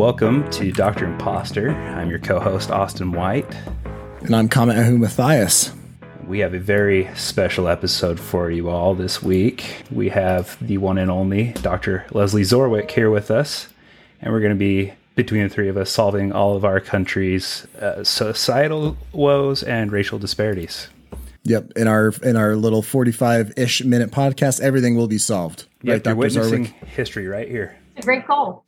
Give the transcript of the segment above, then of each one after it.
welcome to Dr. Imposter. I'm your co host, Austin White. And I'm Kamahu Matthias. We have a very special episode for you all this week. We have the one and only Dr. Leslie Zorwick here with us, and we're going to be between the three of us solving all of our country's uh, societal woes and racial disparities. Yep, in our in our little forty-five ish minute podcast, everything will be solved. Yep, right, Dr. witnessing Zorwick? history right here. It's a great goal.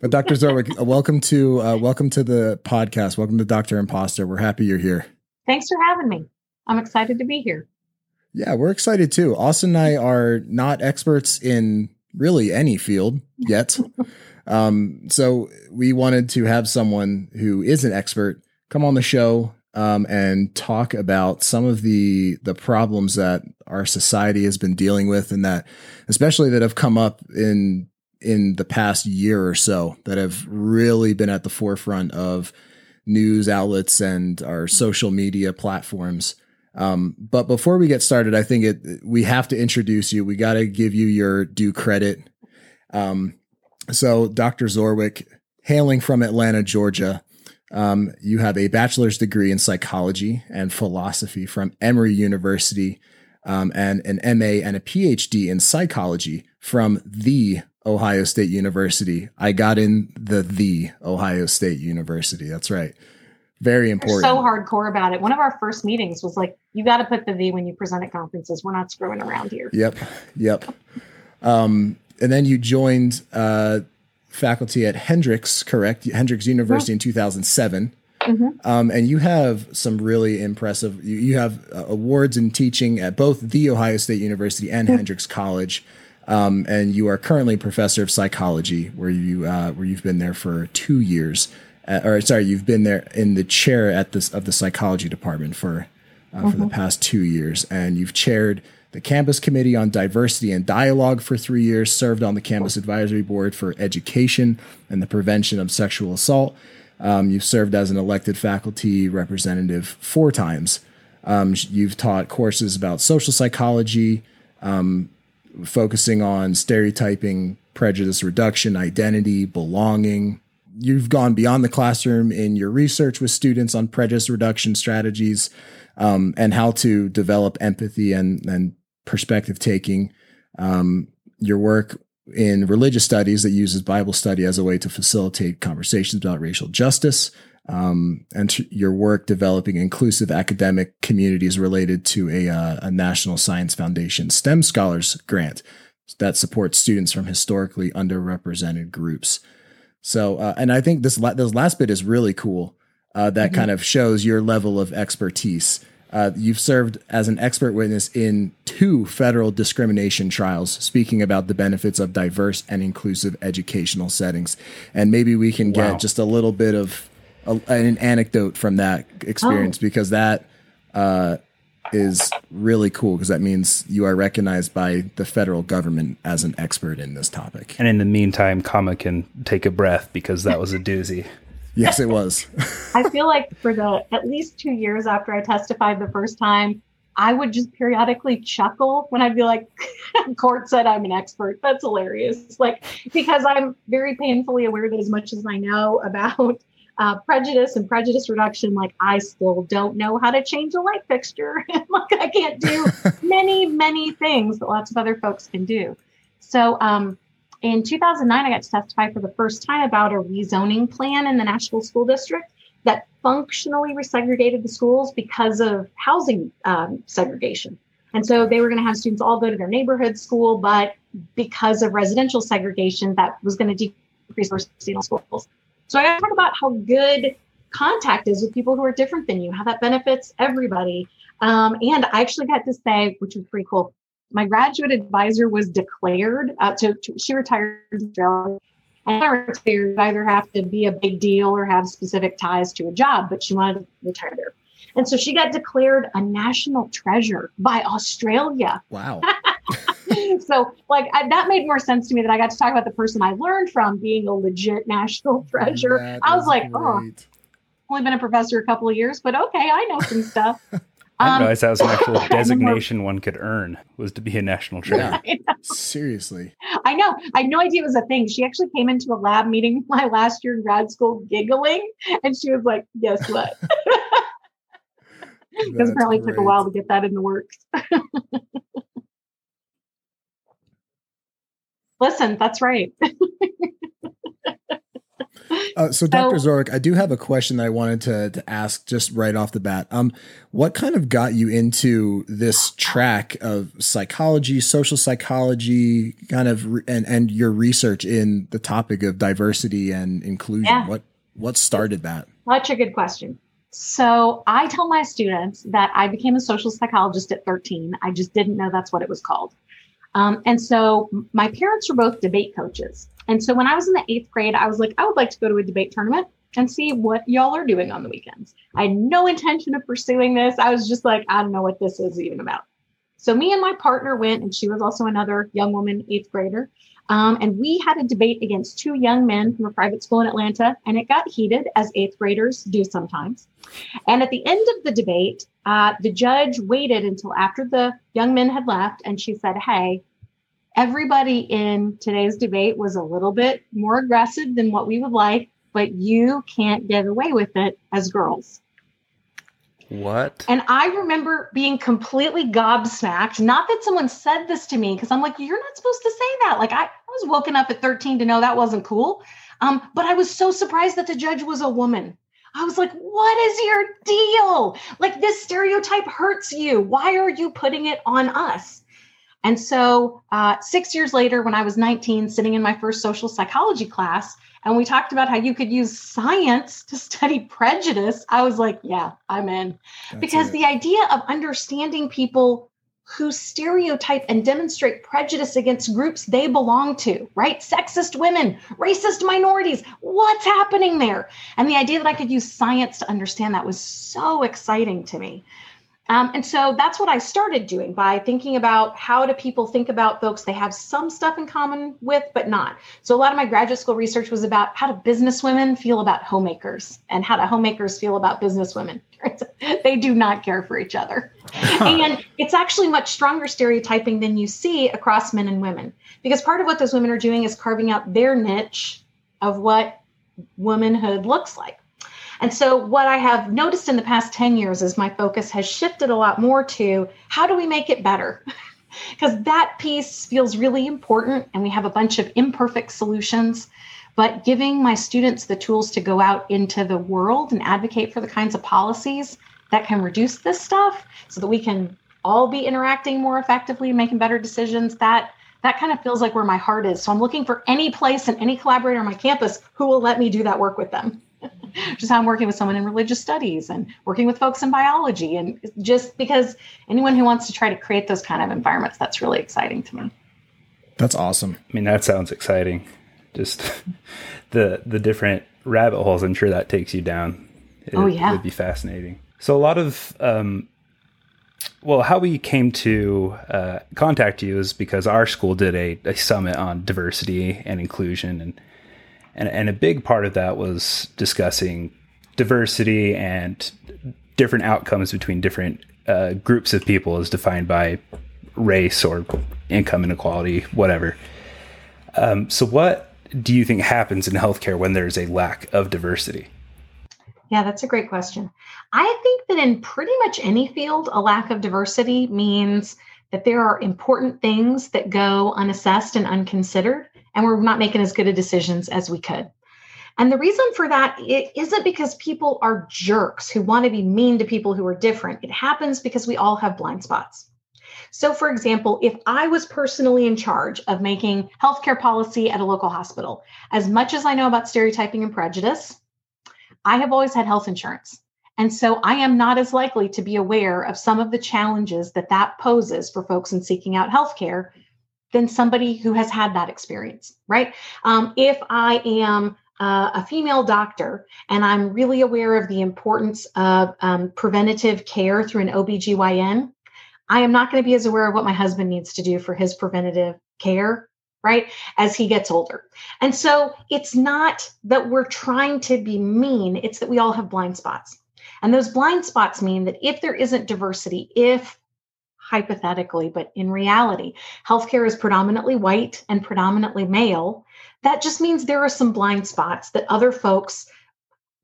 But Dr. Zorwick, uh, welcome to uh, welcome to the podcast. Welcome to Dr. Imposter. We're happy you're here. Thanks for having me. I'm excited to be here. Yeah, we're excited too. Austin and I are not experts in really any field yet. um, so we wanted to have someone who is an expert come on the show um, and talk about some of the the problems that our society has been dealing with, and that especially that have come up in in the past year or so that have really been at the forefront of news outlets and our social media platforms. Um, but before we get started, I think it we have to introduce you. We got to give you your due credit. Um, so, Dr. Zorwick, hailing from Atlanta, Georgia, um, you have a bachelor's degree in psychology and philosophy from Emory University, um, and an MA and a PhD in psychology from the Ohio State University. I got in the the Ohio State University. That's right. Very important. They're so hardcore about it. One of our first meetings was like, you got to put the V when you present at conferences. We're not screwing around here. Yep. Yep. Um, and then you joined uh, faculty at Hendrix, correct? Hendrix University yeah. in 2007. Mm-hmm. Um, and you have some really impressive, you, you have uh, awards in teaching at both the Ohio State University and mm-hmm. Hendrix College. Um, and you are currently professor of psychology, where you uh, where you've been there for two years, uh, or sorry, you've been there in the chair at this of the psychology department for uh, mm-hmm. for the mm-hmm. past two years, and you've chaired the campus committee on diversity and dialogue for three years, served on the campus advisory board for education and the prevention of sexual assault. Um, you've served as an elected faculty representative four times. Um, you've taught courses about social psychology, um, focusing on stereotyping, prejudice reduction, identity, belonging. You've gone beyond the classroom in your research with students on prejudice reduction strategies um, and how to develop empathy and, and perspective taking. Um, your work in religious studies that uses Bible study as a way to facilitate conversations about racial justice, um, and your work developing inclusive academic communities related to a, uh, a National Science Foundation STEM Scholars Grant that supports students from historically underrepresented groups. So, uh, and I think this la- this last bit is really cool. Uh, that mm-hmm. kind of shows your level of expertise. Uh, you've served as an expert witness in two federal discrimination trials, speaking about the benefits of diverse and inclusive educational settings. And maybe we can wow. get just a little bit of a, an anecdote from that experience oh. because that uh, is really cool because that means you are recognized by the federal government as an expert in this topic. And in the meantime, Kama can take a breath because that was a doozy. yes, it was. I feel like for the at least two years after I testified the first time, I would just periodically chuckle when I'd be like, court said I'm an expert. That's hilarious. Like, because I'm very painfully aware that as much as I know about uh, prejudice and prejudice reduction, like I still don't know how to change a light fixture. like I can't do many, many things that lots of other folks can do. So um, in 2009, I got to testify for the first time about a rezoning plan in the Nashville School District that functionally resegregated the schools because of housing um, segregation. And so they were going to have students all go to their neighborhood school, but because of residential segregation, that was going to decrease diversity in schools. So I talk about how good contact is with people who are different than you, how that benefits everybody. Um, and I actually got to say, which was pretty cool, my graduate advisor was declared, uh, to, to, she retired. And I retired, either have to be a big deal or have specific ties to a job, but she wanted to retire there. And so she got declared a national treasure by Australia. Wow. so like I, that made more sense to me that I got to talk about the person I learned from being a legit national treasure. That I was like, oh, great. oh, only been a professor a couple of years, but okay, I know some stuff. I didn't um, realize that was an actual designation one could earn was to be a national treasure. Yeah. Seriously. I know. I had no idea it was a thing. She actually came into a lab meeting my last year in grad school giggling. And she was like, guess what? Because apparently great. took a while to get that in the works. Listen, that's right. Uh, so, Dr. So, I do have a question that I wanted to, to ask just right off the bat. Um, what kind of got you into this track of psychology, social psychology, kind of, re- and and your research in the topic of diversity and inclusion? Yeah. What what started that? Such a good question. So, I tell my students that I became a social psychologist at 13. I just didn't know that's what it was called. Um, and so, my parents were both debate coaches. And so when I was in the eighth grade, I was like, I would like to go to a debate tournament and see what y'all are doing on the weekends. I had no intention of pursuing this. I was just like, I don't know what this is even about. So me and my partner went, and she was also another young woman, eighth grader. Um, and we had a debate against two young men from a private school in Atlanta, and it got heated, as eighth graders do sometimes. And at the end of the debate, uh, the judge waited until after the young men had left, and she said, Hey, everybody in today's debate was a little bit more aggressive than what we would like, but you can't get away with it as girls. What? And I remember being completely gobsmacked. Not that someone said this to me, because I'm like, you're not supposed to say that. Like I, I was woken up at 13 to know that wasn't cool. Um, but I was so surprised that the judge was a woman. I was like, what is your deal? Like this stereotype hurts you. Why are you putting it on us? And so, uh, six years later, when I was 19, sitting in my first social psychology class, and we talked about how you could use science to study prejudice, I was like, yeah, I'm in. That's because it. the idea of understanding people who stereotype and demonstrate prejudice against groups they belong to, right? Sexist women, racist minorities, what's happening there? And the idea that I could use science to understand that was so exciting to me. Um, and so that's what I started doing by thinking about how do people think about folks they have some stuff in common with, but not. So a lot of my graduate school research was about how do business women feel about homemakers and how do homemakers feel about business women. they do not care for each other. and it's actually much stronger stereotyping than you see across men and women. Because part of what those women are doing is carving out their niche of what womanhood looks like. And so, what I have noticed in the past 10 years is my focus has shifted a lot more to how do we make it better? Because that piece feels really important, and we have a bunch of imperfect solutions. But giving my students the tools to go out into the world and advocate for the kinds of policies that can reduce this stuff so that we can all be interacting more effectively, and making better decisions, that that kind of feels like where my heart is. So I'm looking for any place and any collaborator on my campus who will let me do that work with them. Just how I'm working with someone in religious studies and working with folks in biology. And just because anyone who wants to try to create those kind of environments, that's really exciting to me. That's awesome. I mean, that sounds exciting. Just the the different rabbit holes I'm sure that takes you down. It, oh yeah, it would be fascinating. So a lot of um, well, how we came to uh, contact you is because our school did a, a summit on diversity and inclusion, and and, and a big part of that was discussing diversity and different outcomes between different uh, groups of people as defined by race or income inequality, whatever. Um, so, what do you think happens in healthcare when there's a lack of diversity? Yeah, that's a great question. I think that in pretty much any field, a lack of diversity means that there are important things that go unassessed and unconsidered and we're not making as good of decisions as we could. And the reason for that it isn't because people are jerks who want to be mean to people who are different. It happens because we all have blind spots. So, for example, if I was personally in charge of making healthcare policy at a local hospital, as much as I know about stereotyping and prejudice, I have always had health insurance. And so I am not as likely to be aware of some of the challenges that that poses for folks in seeking out healthcare than somebody who has had that experience, right? Um, if I am uh, a female doctor and I'm really aware of the importance of um, preventative care through an OBGYN, I am not going to be as aware of what my husband needs to do for his preventative care, right? As he gets older. And so it's not that we're trying to be mean, it's that we all have blind spots. And those blind spots mean that if there isn't diversity, if hypothetically, but in reality, healthcare is predominantly white and predominantly male, that just means there are some blind spots that other folks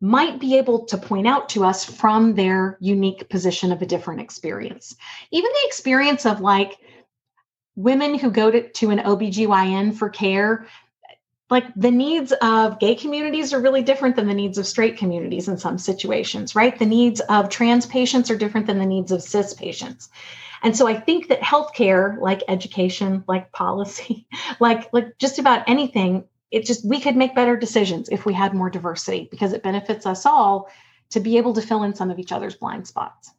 might be able to point out to us from their unique position of a different experience. Even the experience of like women who go to, to an OBGYN for care, like the needs of gay communities are really different than the needs of straight communities in some situations, right? The needs of trans patients are different than the needs of cis patients. And so I think that healthcare, like education, like policy, like like just about anything, it just we could make better decisions if we had more diversity because it benefits us all to be able to fill in some of each other's blind spots.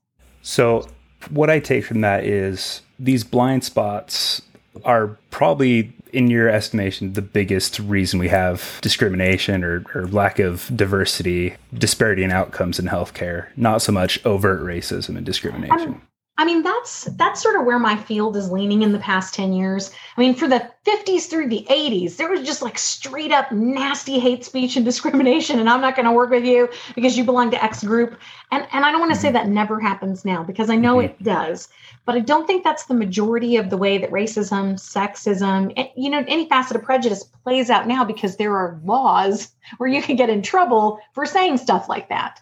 So what I take from that is these blind spots are probably in your estimation the biggest reason we have discrimination or, or lack of diversity disparity in outcomes in healthcare not so much overt racism and discrimination um, I mean, that's that's sort of where my field is leaning in the past 10 years. I mean, for the 50s through the 80s, there was just like straight up nasty hate speech and discrimination. And I'm not going to work with you because you belong to X group. And and I don't want to say that never happens now because I know mm-hmm. it does. But I don't think that's the majority of the way that racism, sexism, you know, any facet of prejudice plays out now because there are laws where you can get in trouble for saying stuff like that.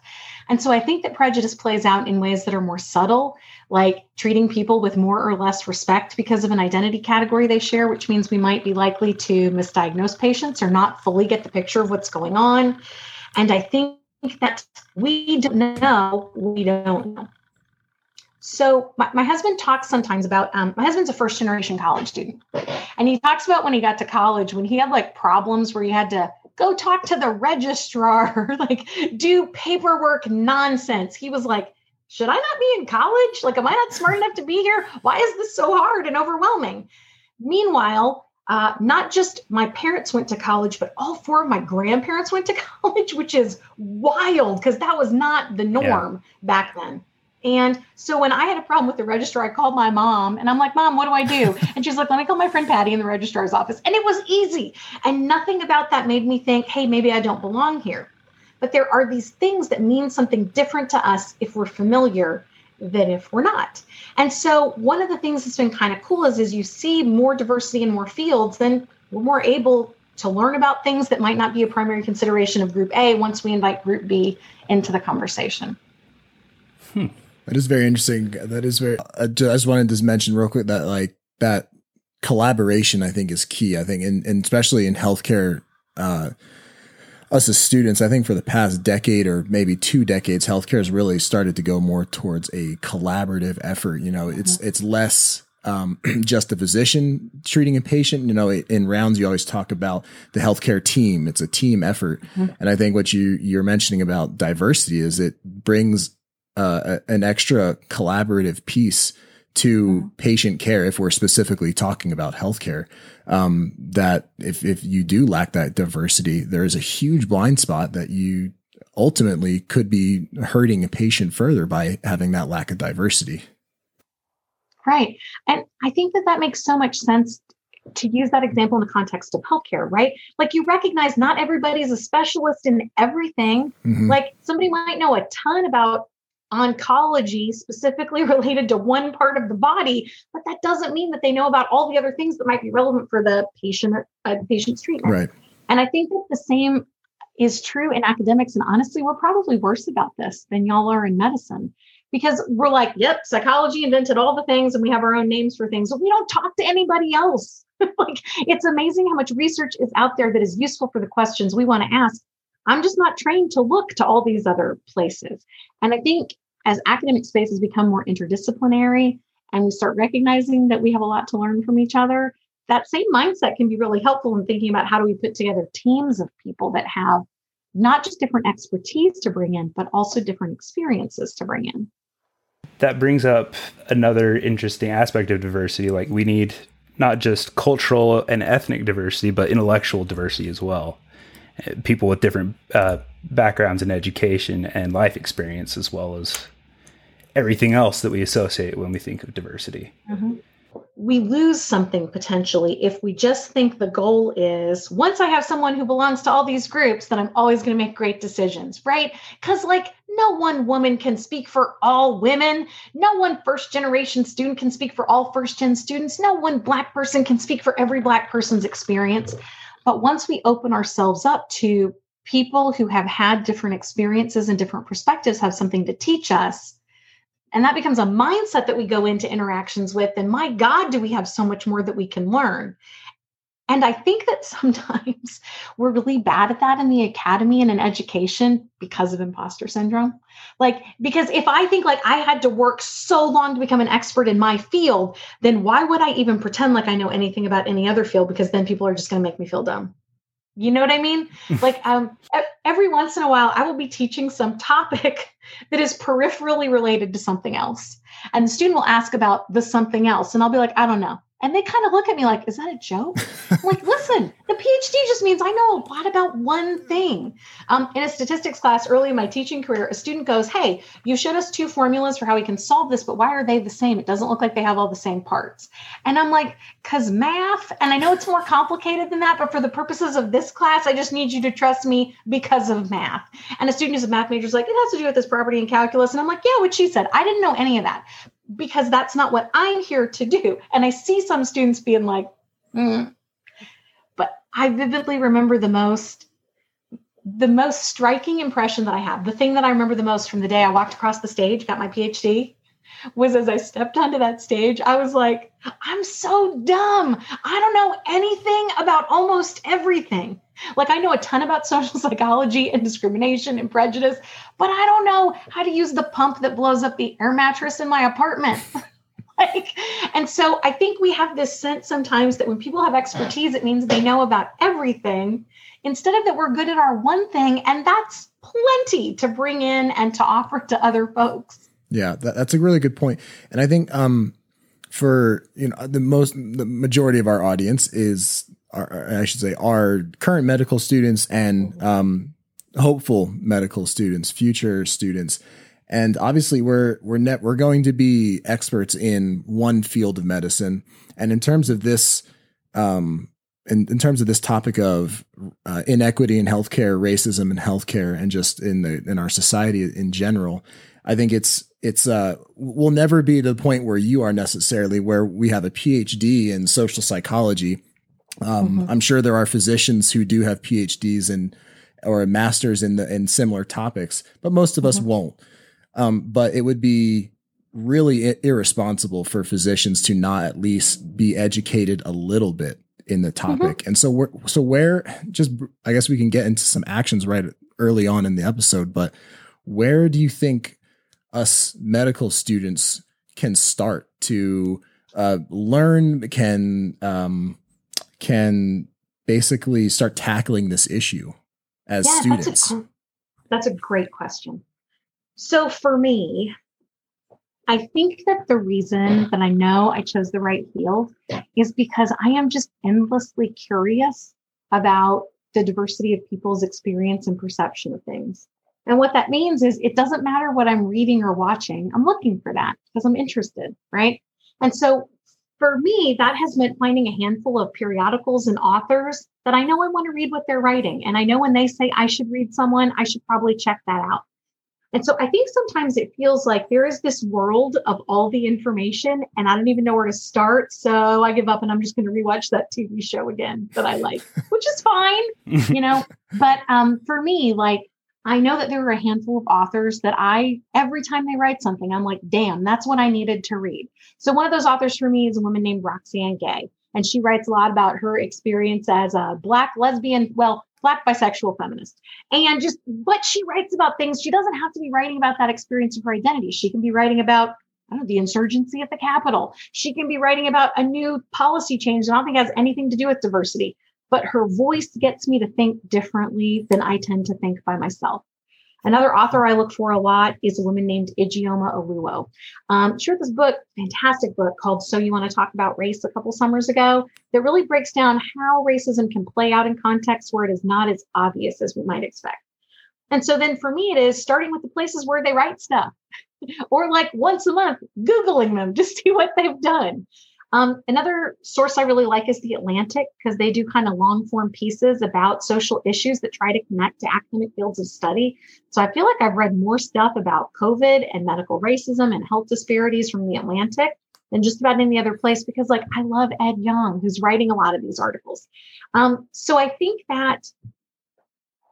And so I think that prejudice plays out in ways that are more subtle, like treating people with more or less respect because of an identity category they share, which means we might be likely to misdiagnose patients or not fully get the picture of what's going on. And I think that we don't know, we don't know. So my, my husband talks sometimes about um, my husband's a first generation college student, and he talks about when he got to college when he had like problems where he had to go talk to the registrar, like do paperwork nonsense. He was like, should I not be in college? Like, am I not smart enough to be here? Why is this so hard and overwhelming? Meanwhile, uh, not just my parents went to college, but all four of my grandparents went to college, which is wild because that was not the norm yeah. back then. And so when I had a problem with the registrar, I called my mom and I'm like, Mom, what do I do? And she's like, Let me call my friend Patty in the registrar's office. And it was easy. And nothing about that made me think, Hey, maybe I don't belong here. But there are these things that mean something different to us if we're familiar than if we're not. And so one of the things that's been kind of cool is as you see more diversity in more fields, then we're more able to learn about things that might not be a primary consideration of group A once we invite group B into the conversation. Hmm. That is very interesting. That is very. I just wanted to mention real quick that like that collaboration I think is key. I think, and, and especially in healthcare, uh, us as students, I think for the past decade or maybe two decades, healthcare has really started to go more towards a collaborative effort. You know, it's mm-hmm. it's less um, just a physician treating a patient. You know, in rounds, you always talk about the healthcare team. It's a team effort, mm-hmm. and I think what you you're mentioning about diversity is it brings uh, an extra collaborative piece to mm-hmm. patient care if we're specifically talking about healthcare um, that if, if you do lack that diversity there is a huge blind spot that you ultimately could be hurting a patient further by having that lack of diversity right and i think that that makes so much sense to use that example in the context of healthcare, right? Like you recognize not everybody's a specialist in everything. Mm-hmm. Like somebody might know a ton about oncology specifically related to one part of the body, but that doesn't mean that they know about all the other things that might be relevant for the patient uh, patient's treatment. Right. And I think that the same is true in academics. And honestly, we're probably worse about this than y'all are in medicine because we're like, yep, psychology invented all the things and we have our own names for things, but we don't talk to anybody else. like it's amazing how much research is out there that is useful for the questions we want to ask. I'm just not trained to look to all these other places. And I think as academic spaces become more interdisciplinary and we start recognizing that we have a lot to learn from each other, that same mindset can be really helpful in thinking about how do we put together teams of people that have not just different expertise to bring in, but also different experiences to bring in. That brings up another interesting aspect of diversity. Like, we need not just cultural and ethnic diversity, but intellectual diversity as well. People with different uh, backgrounds in education and life experience, as well as everything else that we associate when we think of diversity. Mm-hmm. we lose something potentially if we just think the goal is once I have someone who belongs to all these groups, then I'm always going to make great decisions, right? Because, like, no one woman can speak for all women. No one first generation student can speak for all first gen students. No one Black person can speak for every Black person's experience. But once we open ourselves up to people who have had different experiences and different perspectives have something to teach us, and that becomes a mindset that we go into interactions with and my god do we have so much more that we can learn and i think that sometimes we're really bad at that in the academy and in education because of imposter syndrome like because if i think like i had to work so long to become an expert in my field then why would i even pretend like i know anything about any other field because then people are just going to make me feel dumb you know what I mean? like um, every once in a while, I will be teaching some topic that is peripherally related to something else. And the student will ask about the something else. And I'll be like, I don't know. And they kind of look at me like, is that a joke? like, listen, the PhD just means I know a lot about one thing. Um, in a statistics class early in my teaching career, a student goes, Hey, you showed us two formulas for how we can solve this, but why are they the same? It doesn't look like they have all the same parts. And I'm like, because math, and I know it's more complicated than that, but for the purposes of this class, I just need you to trust me because of math. And a student who's a math major is like, It has to do with this property in calculus. And I'm like, Yeah, what she said. I didn't know any of that because that's not what I'm here to do. And I see some students being like, mm. but I vividly remember the most the most striking impression that I have, the thing that I remember the most from the day I walked across the stage, got my PhD, was as I stepped onto that stage, I was like, I'm so dumb. I don't know anything about almost everything. Like, I know a ton about social psychology and discrimination and prejudice, but I don't know how to use the pump that blows up the air mattress in my apartment. like, and so I think we have this sense sometimes that when people have expertise, it means they know about everything instead of that we're good at our one thing. And that's plenty to bring in and to offer to other folks. Yeah, that, that's a really good point. And I think, um, for you know the most the majority of our audience is our, I should say our current medical students and um, hopeful medical students, future students. And obviously we're we're net we're going to be experts in one field of medicine. And in terms of this um, in, in terms of this topic of uh, inequity in healthcare, racism in healthcare, and just in the in our society in general, I think it's it's uh we'll never be to the point where you are necessarily where we have a PhD in social psychology. Um, mm-hmm. I'm sure there are physicians who do have PhDs in or a master's in the in similar topics, but most of us mm-hmm. won't. Um, but it would be really I- irresponsible for physicians to not at least be educated a little bit in the mm-hmm. topic. Mm-hmm. And so we're so where just I guess we can get into some actions right early on in the episode, but where do you think us medical students can start to uh, learn, can um, can basically start tackling this issue as yeah, students? That's a, that's a great question. So for me, I think that the reason that I know I chose the right field is because I am just endlessly curious about the diversity of people's experience and perception of things. And what that means is it doesn't matter what I'm reading or watching, I'm looking for that because I'm interested, right? And so for me, that has meant finding a handful of periodicals and authors that I know I want to read what they're writing. And I know when they say I should read someone, I should probably check that out. And so I think sometimes it feels like there is this world of all the information and I don't even know where to start. So I give up and I'm just going to rewatch that TV show again that I like, which is fine, you know. But um, for me, like I know that there are a handful of authors that I, every time they write something, I'm like, damn, that's what I needed to read. So one of those authors for me is a woman named Roxane Gay. And she writes a lot about her experience as a black lesbian, well, black bisexual feminist. And just what she writes about things, she doesn't have to be writing about that experience of her identity. She can be writing about I don't know, the insurgency at the Capitol. She can be writing about a new policy change that I don't think has anything to do with diversity but her voice gets me to think differently than I tend to think by myself. Another author I look for a lot is a woman named Ijeoma Oluo. Um, she wrote this book, fantastic book called So You Want to Talk About Race a couple summers ago that really breaks down how racism can play out in contexts where it is not as obvious as we might expect. And so then for me, it is starting with the places where they write stuff or like once a month, Googling them to see what they've done. Um, another source I really like is The Atlantic because they do kind of long form pieces about social issues that try to connect to academic fields of study. So I feel like I've read more stuff about COVID and medical racism and health disparities from The Atlantic than just about any other place because, like, I love Ed Yong, who's writing a lot of these articles. Um, so I think that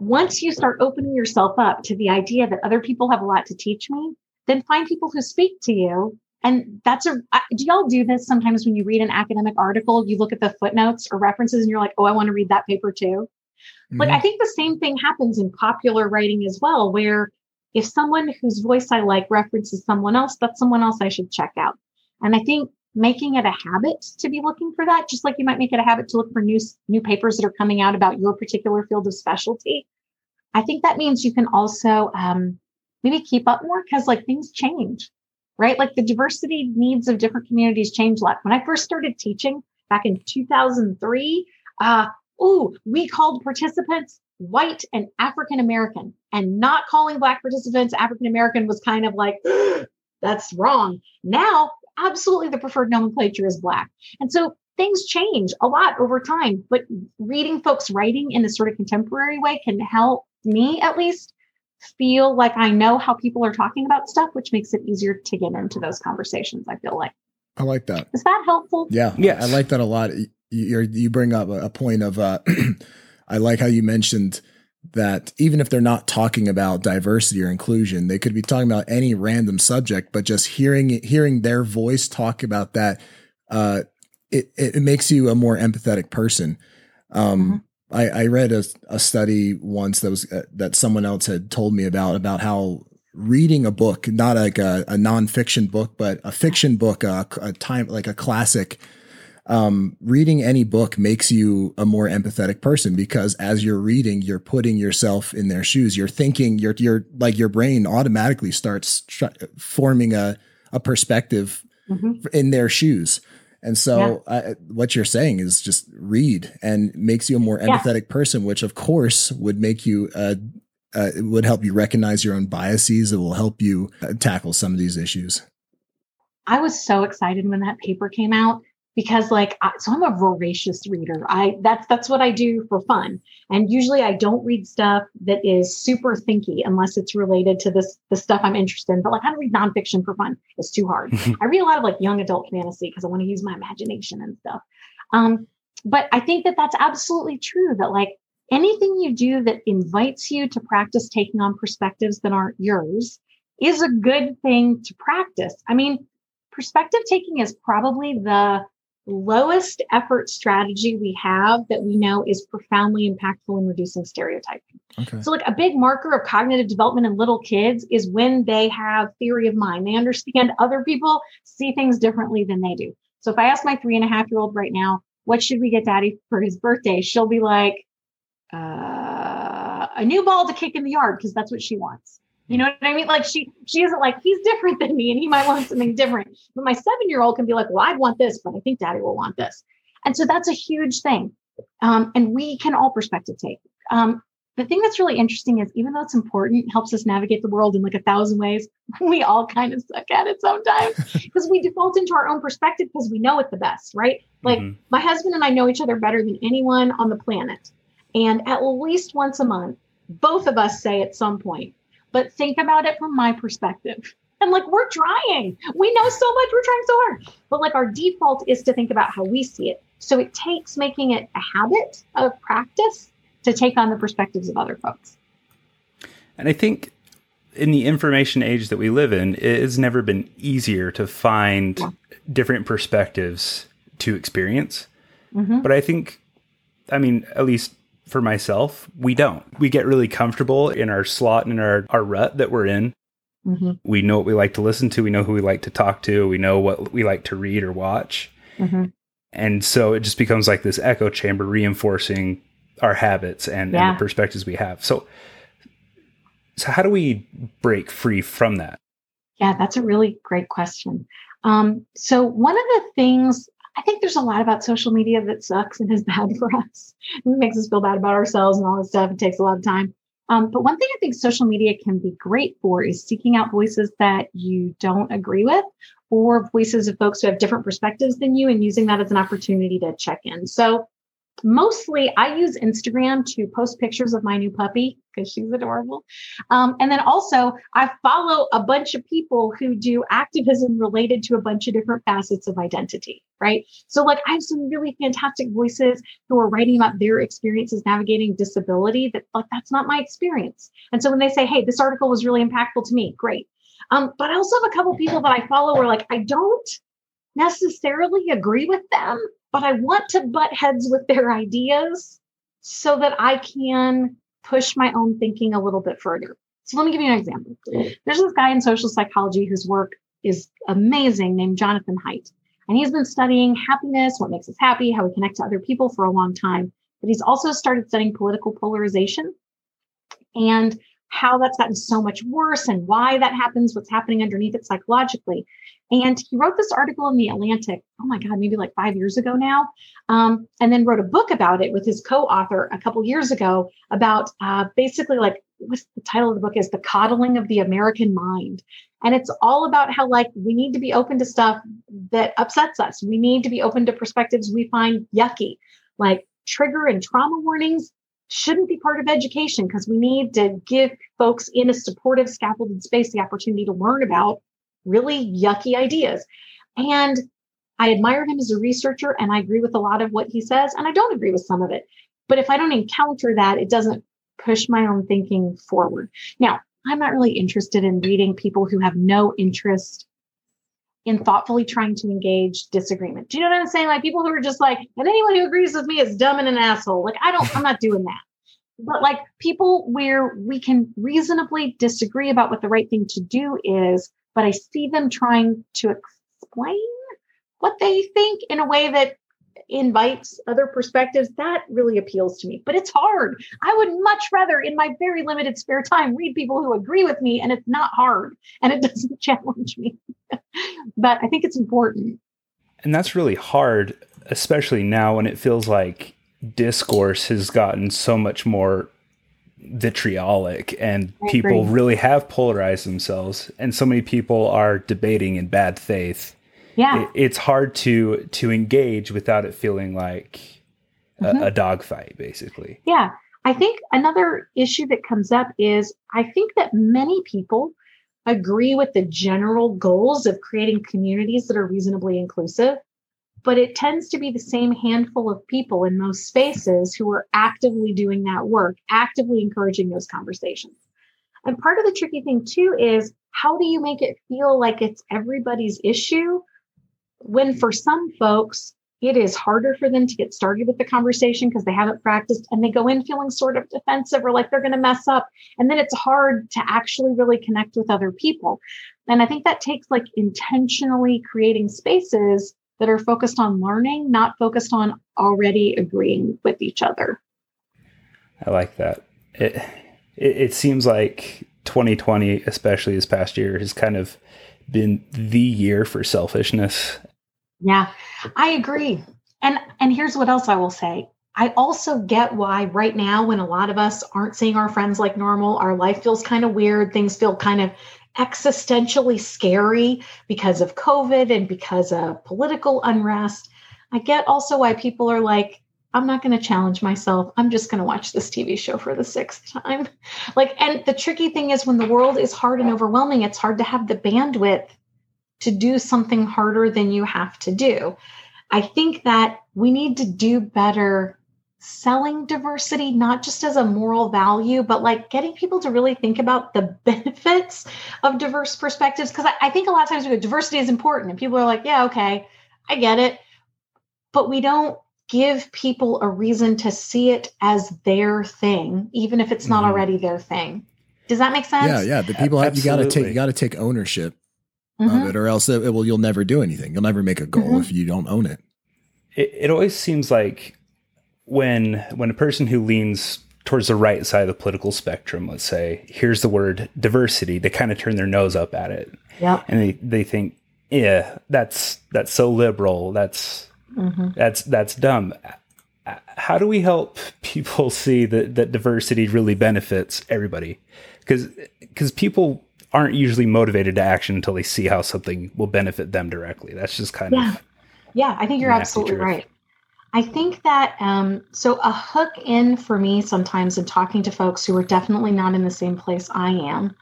once you start opening yourself up to the idea that other people have a lot to teach me, then find people who speak to you and that's a, do y'all do this sometimes when you read an academic article, you look at the footnotes or references and you're like, oh, I want to read that paper too. Mm-hmm. Like, I think the same thing happens in popular writing as well, where if someone whose voice I like references someone else, that's someone else I should check out. And I think making it a habit to be looking for that, just like you might make it a habit to look for new, new papers that are coming out about your particular field of specialty. I think that means you can also um, maybe keep up more because like things change right? Like the diversity needs of different communities change a lot. When I first started teaching back in 2003, uh, ooh, we called participants white and African American, and not calling Black participants African American was kind of like, that's wrong. Now, absolutely the preferred nomenclature is Black. And so things change a lot over time, but reading folks writing in a sort of contemporary way can help me at least feel like I know how people are talking about stuff, which makes it easier to get into those conversations. I feel like. I like that. Is that helpful? Yeah. Yeah. I like that a lot. You you bring up a point of, uh, I like how you mentioned that even if they're not talking about diversity or inclusion, they could be talking about any random subject, but just hearing hearing their voice talk about that, uh, it, it makes you a more empathetic person. Um, mm-hmm. I, I read a, a study once that was uh, that someone else had told me about about how reading a book, not like a, a nonfiction book, but a fiction book, a, a time like a classic. Um, reading any book makes you a more empathetic person because as you're reading, you're putting yourself in their shoes. You're thinking, you're you're like your brain automatically starts tr- forming a a perspective mm-hmm. in their shoes. And so, yeah. I, what you're saying is just read and makes you a more empathetic yeah. person, which of course would make you, uh, uh, it would help you recognize your own biases. It will help you uh, tackle some of these issues. I was so excited when that paper came out because like I, so i'm a voracious reader. I that's that's what i do for fun. And usually i don't read stuff that is super thinky unless it's related to this the stuff i'm interested in but like i don't read nonfiction for fun. It's too hard. I read a lot of like young adult fantasy because i want to use my imagination and stuff. Um but i think that that's absolutely true that like anything you do that invites you to practice taking on perspectives that aren't yours is a good thing to practice. I mean perspective taking is probably the lowest effort strategy we have that we know is profoundly impactful in reducing stereotyping. Okay. So, like a big marker of cognitive development in little kids is when they have theory of mind. They understand other people see things differently than they do. So, if I ask my three and a half year old right now, what should we get daddy for his birthday? She'll be like, uh, a new ball to kick in the yard because that's what she wants. You know what I mean? Like she she isn't like he's different than me and he might want something different. But my seven year old can be like, well, I want this, but I think daddy will want this. And so that's a huge thing. Um, and we can all perspective take. Um, the thing that's really interesting is even though it's important, it helps us navigate the world in like a thousand ways, we all kind of suck at it sometimes because we default into our own perspective because we know it the best, right? Like mm-hmm. my husband and I know each other better than anyone on the planet. And at least once a month, both of us say at some point, but think about it from my perspective. And like, we're trying. We know so much. We're trying so hard. But like, our default is to think about how we see it. So it takes making it a habit of practice to take on the perspectives of other folks. And I think in the information age that we live in, it has never been easier to find yeah. different perspectives to experience. Mm-hmm. But I think, I mean, at least for myself, we don't. We get really comfortable in our slot and in our, our rut that we're in. Mm-hmm. We know what we like to listen to. We know who we like to talk to. We know what we like to read or watch. Mm-hmm. And so it just becomes like this echo chamber reinforcing our habits and, yeah. and the perspectives we have. So, so how do we break free from that? Yeah, that's a really great question. Um, so one of the things I think there's a lot about social media that sucks and is bad for us. It makes us feel bad about ourselves and all this stuff. It takes a lot of time. Um, but one thing I think social media can be great for is seeking out voices that you don't agree with or voices of folks who have different perspectives than you and using that as an opportunity to check in. So mostly I use Instagram to post pictures of my new puppy because she's adorable. Um, and then also I follow a bunch of people who do activism related to a bunch of different facets of identity, right? So like I have some really fantastic voices who are writing about their experiences navigating disability that like that's not my experience. And so when they say, hey, this article was really impactful to me, great. Um, but I also have a couple people that I follow where like I don't necessarily agree with them, but I want to butt heads with their ideas so that I can push my own thinking a little bit further. So let me give you an example. There's this guy in social psychology whose work is amazing named Jonathan Haidt. And he's been studying happiness, what makes us happy, how we connect to other people for a long time. But he's also started studying political polarization and how that's gotten so much worse and why that happens, what's happening underneath it psychologically. And he wrote this article in the Atlantic, oh my God, maybe like five years ago now, um, and then wrote a book about it with his co author a couple years ago about uh, basically like what's the title of the book is The Coddling of the American Mind. And it's all about how, like, we need to be open to stuff that upsets us. We need to be open to perspectives we find yucky, like trigger and trauma warnings shouldn't be part of education because we need to give folks in a supportive scaffolded space the opportunity to learn about really yucky ideas. And I admire him as a researcher and I agree with a lot of what he says, and I don't agree with some of it. But if I don't encounter that, it doesn't push my own thinking forward. Now, I'm not really interested in reading people who have no interest in thoughtfully trying to engage disagreement. Do you know what I'm saying? Like people who are just like, and anyone who agrees with me is dumb and an asshole. Like I don't, I'm not doing that. But like people where we can reasonably disagree about what the right thing to do is, but I see them trying to explain what they think in a way that invites other perspectives, that really appeals to me. But it's hard. I would much rather, in my very limited spare time, read people who agree with me, and it's not hard and it doesn't challenge me. but I think it's important. And that's really hard, especially now when it feels like discourse has gotten so much more vitriolic and people really have polarized themselves and so many people are debating in bad faith yeah. It, it's hard to to engage without it feeling like mm-hmm. a, a dogfight basically. Yeah. I think another issue that comes up is i think that many people agree with the general goals of creating communities that are reasonably inclusive but it tends to be the same handful of people in most spaces who are actively doing that work actively encouraging those conversations. And part of the tricky thing too is how do you make it feel like it's everybody's issue when mm-hmm. for some folks, it is harder for them to get started with the conversation because they haven't practiced and they go in feeling sort of defensive or like they're going to mess up. And then it's hard to actually really connect with other people. And I think that takes like intentionally creating spaces that are focused on learning, not focused on already agreeing with each other. I like that. It, it, it seems like 2020, especially this past year, has kind of been the year for selfishness yeah, I agree. And and here's what else I will say. I also get why right now when a lot of us aren't seeing our friends like normal, our life feels kind of weird, things feel kind of existentially scary because of COVID and because of political unrest. I get also why people are like I'm not going to challenge myself. I'm just going to watch this TV show for the sixth time. Like, and the tricky thing is when the world is hard and overwhelming, it's hard to have the bandwidth to do something harder than you have to do. I think that we need to do better selling diversity, not just as a moral value, but like getting people to really think about the benefits of diverse perspectives. Because I, I, think a lot of times we go, diversity is important. And people are like, yeah, okay, I get it. But we don't give people a reason to see it as their thing, even if it's not mm-hmm. already their thing. Does that make sense? Yeah, yeah. The people have, you got to take you got to take ownership mm-hmm. of it, or else it, will you'll never do anything. You'll never make a goal mm-hmm. if you don't own it. it. It always seems like when when a person who leans towards the right side of the political spectrum, let's say, here's the word diversity, they kind of turn their nose up at it. Yeah. And they, they think, yeah, that's that's so liberal. That's mm-hmm. that's that's dumb. how do we help people see that that diversity really benefits everybody? Because because people aren't usually motivated to action until they see how something will benefit them directly. That's just kind yeah. of yeah. I think you're absolutely truth. right. I think that um, so a hook in for me sometimes in talking to folks who are definitely not in the same place I am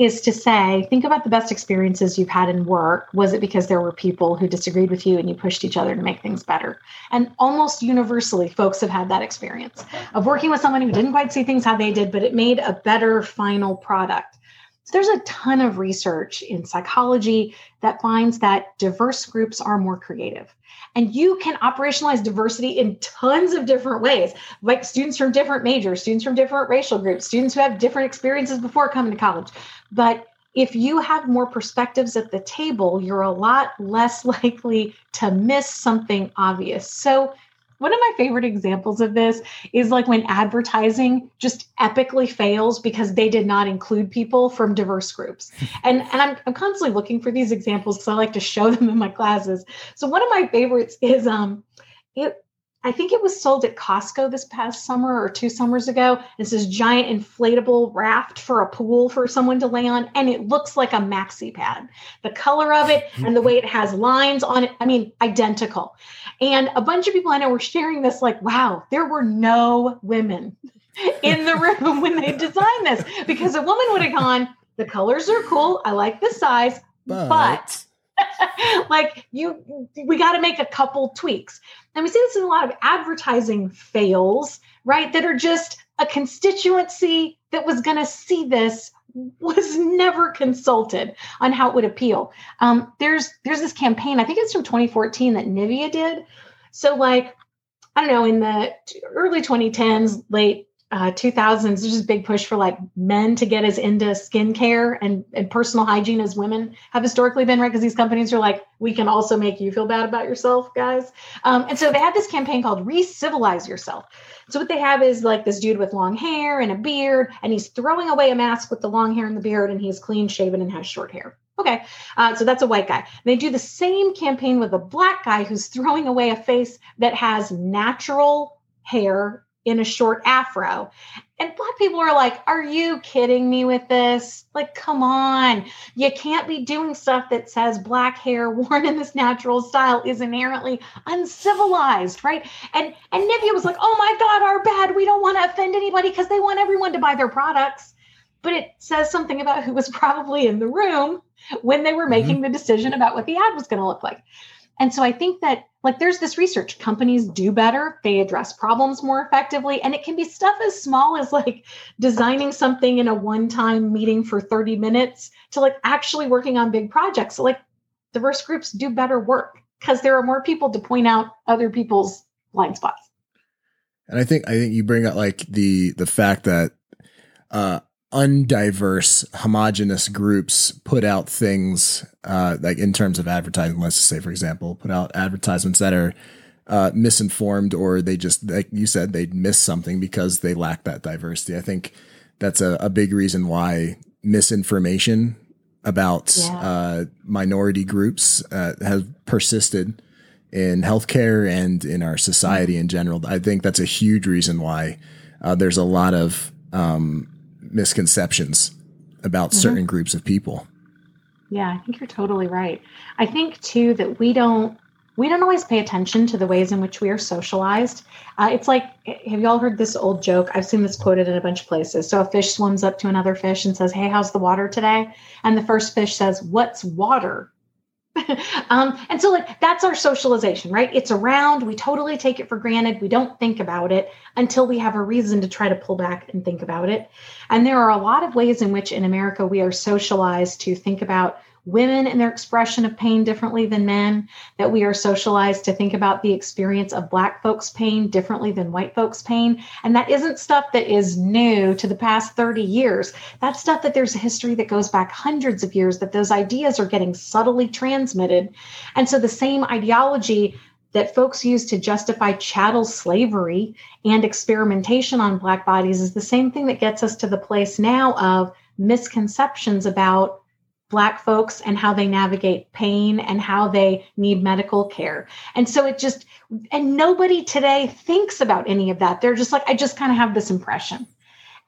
is to say, think about the best experiences you've had in work. Was it because there were people who disagreed with you and you pushed each other to make things better? And almost universally, folks have had that experience of working with someone who didn't quite see things how they did, but it made a better final product. There's a ton of research in psychology that finds that diverse groups are more creative. And you can operationalize diversity in tons of different ways, like students from different majors, students from different racial groups, students who have different experiences before coming to college. But if you have more perspectives at the table, you're a lot less likely to miss something obvious. So one of my favorite examples of this is like when advertising just epically fails because they did not include people from diverse groups. and and I'm, I'm constantly looking for these examples because I like to show them in my classes. So one of my favorites is um it I think it was sold at Costco this past summer or two summers ago. It's this giant inflatable raft for a pool for someone to lay on, and it looks like a maxi pad. The color of it mm-hmm. and the way it has lines on it, I mean, identical. And a bunch of people I know were sharing this, like, wow, there were no women in the room when they designed this because a woman would have gone, the colors are cool. I like the size, but, but like you we got to make a couple tweaks. And we see this in a lot of advertising fails right that are just a constituency that was going to see this was never consulted on how it would appeal. Um, there's there's this campaign i think it's from 2014 that nivea did. So like i don't know in the early 2010s late uh, 2000s, there's just a big push for like men to get as into skincare and, and personal hygiene as women have historically been, right? Because these companies are like, we can also make you feel bad about yourself, guys. Um, and so they had this campaign called Re-Civilize Yourself. So what they have is like this dude with long hair and a beard, and he's throwing away a mask with the long hair and the beard, and he's clean shaven and has short hair. Okay, uh, so that's a white guy. They do the same campaign with a black guy who's throwing away a face that has natural hair in a short afro. And black people are like, Are you kidding me with this? Like, come on. You can't be doing stuff that says black hair worn in this natural style is inherently uncivilized, right? And and Nivea was like, Oh my God, our bad. We don't want to offend anybody because they want everyone to buy their products. But it says something about who was probably in the room when they were making mm-hmm. the decision about what the ad was going to look like. And so I think that like there's this research companies do better, they address problems more effectively and it can be stuff as small as like designing something in a one-time meeting for 30 minutes to like actually working on big projects. So like diverse groups do better work because there are more people to point out other people's blind spots. And I think I think you bring up like the the fact that uh undiverse, homogenous groups put out things uh, like in terms of advertising. Let's say, for example, put out advertisements that are uh, misinformed or they just, like you said, they miss something because they lack that diversity. I think that's a, a big reason why misinformation about yeah. uh, minority groups uh, has persisted in healthcare and in our society in general. I think that's a huge reason why uh, there's a lot of um, misconceptions about mm-hmm. certain groups of people. Yeah, I think you're totally right. I think too that we don't we don't always pay attention to the ways in which we are socialized. Uh, it's like, have you all heard this old joke? I've seen this quoted in a bunch of places. So a fish swims up to another fish and says, "Hey, how's the water today?" And the first fish says, "What's water?" um, and so like that's our socialization right? It's around. We totally take it for granted. We don't think about it until we have a reason to try to pull back and think about it. And there are a lot of ways in which in america we are socialized to think about women and their expression of pain differently than men, that we are socialized to think about the experience of Black folks' pain differently than white folks' pain. And that isn't stuff that is new to the past 30 years. That's stuff that there's a history that goes back hundreds of years, that those ideas are getting subtly transmitted. And so the same ideology that folks use to justify chattel slavery and experimentation on Black bodies is the same thing that gets us to the place now of misconceptions about Black folks and how they navigate pain and how they need medical care. And so it just, and nobody today thinks about any of that. They're just like, I just kind of have this impression.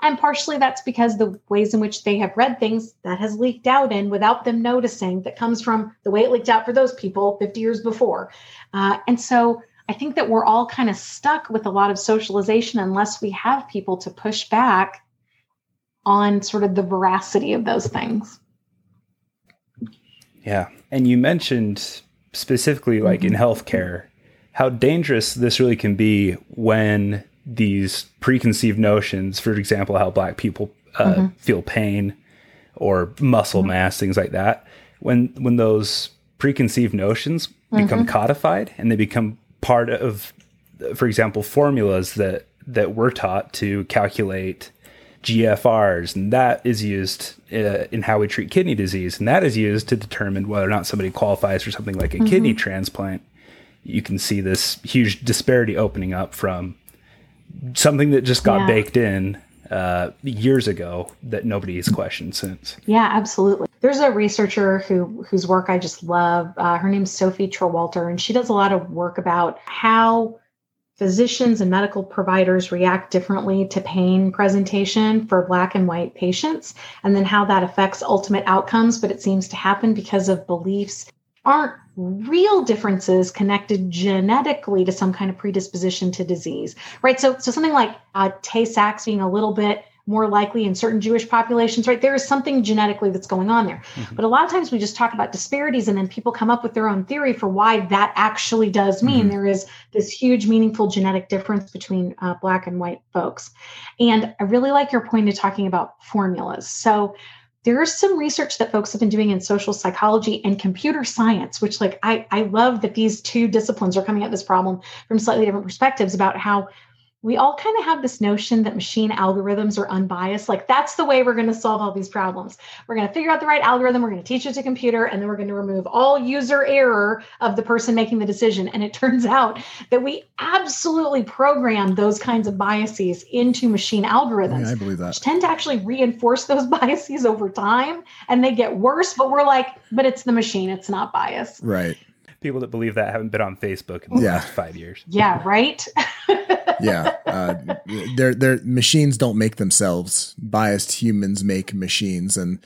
And partially that's because the ways in which they have read things that has leaked out in without them noticing that comes from the way it leaked out for those people 50 years before. Uh, and so I think that we're all kind of stuck with a lot of socialization unless we have people to push back on sort of the veracity of those things. Yeah. And you mentioned specifically, like mm-hmm. in healthcare, how dangerous this really can be when these preconceived notions, for example, how black people uh, mm-hmm. feel pain or muscle mm-hmm. mass, things like that, when when those preconceived notions become mm-hmm. codified and they become part of, for example, formulas that that we're taught to calculate GFRs, and that is used uh, in how we treat kidney disease, and that is used to determine whether or not somebody qualifies for something like a mm-hmm. kidney transplant. You can see this huge disparity opening up from something that just got yeah. baked in uh, years ago that nobody has questioned since. Yeah, absolutely. There's a researcher who whose work I just love. Uh, her name's Sophie Trawalter, and she does a lot of work about how physicians and medical providers react differently to pain presentation for black and white patients, and then how that affects ultimate outcomes. But it seems to happen because of beliefs aren't real differences connected genetically to some kind of predisposition to disease, right? So, so something like uh, Tay Sachs being a little bit more likely in certain Jewish populations, right? There is something genetically that's going on there. Mm-hmm. But a lot of times we just talk about disparities and then people come up with their own theory for why that actually does mean mm-hmm. there is this huge, meaningful genetic difference between uh, Black and white folks. And I really like your point of talking about formulas. So, there's some research that folks have been doing in social psychology and computer science which like I, I love that these two disciplines are coming at this problem from slightly different perspectives about how we all kind of have this notion that machine algorithms are unbiased. Like that's the way we're going to solve all these problems. We're going to figure out the right algorithm, we're going to teach it to computer, and then we're going to remove all user error of the person making the decision. And it turns out that we absolutely program those kinds of biases into machine algorithms. Yeah, I believe that. Which tend to actually reinforce those biases over time and they get worse, but we're like, but it's the machine, it's not biased. Right people that believe that haven't been on Facebook in the yeah. last five years. Yeah, right. yeah, uh, their their machines don't make themselves. Biased humans make machines, and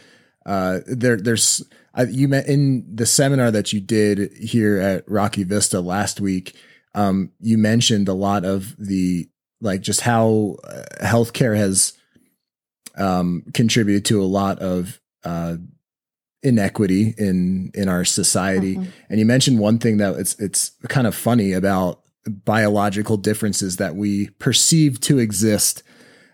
uh, there there's uh, you met in the seminar that you did here at Rocky Vista last week. Um, you mentioned a lot of the like just how uh, healthcare has um, contributed to a lot of uh, inequity in in our society. Mm-hmm. And you mentioned one thing that it's it's kind of funny about biological differences that we perceive to exist.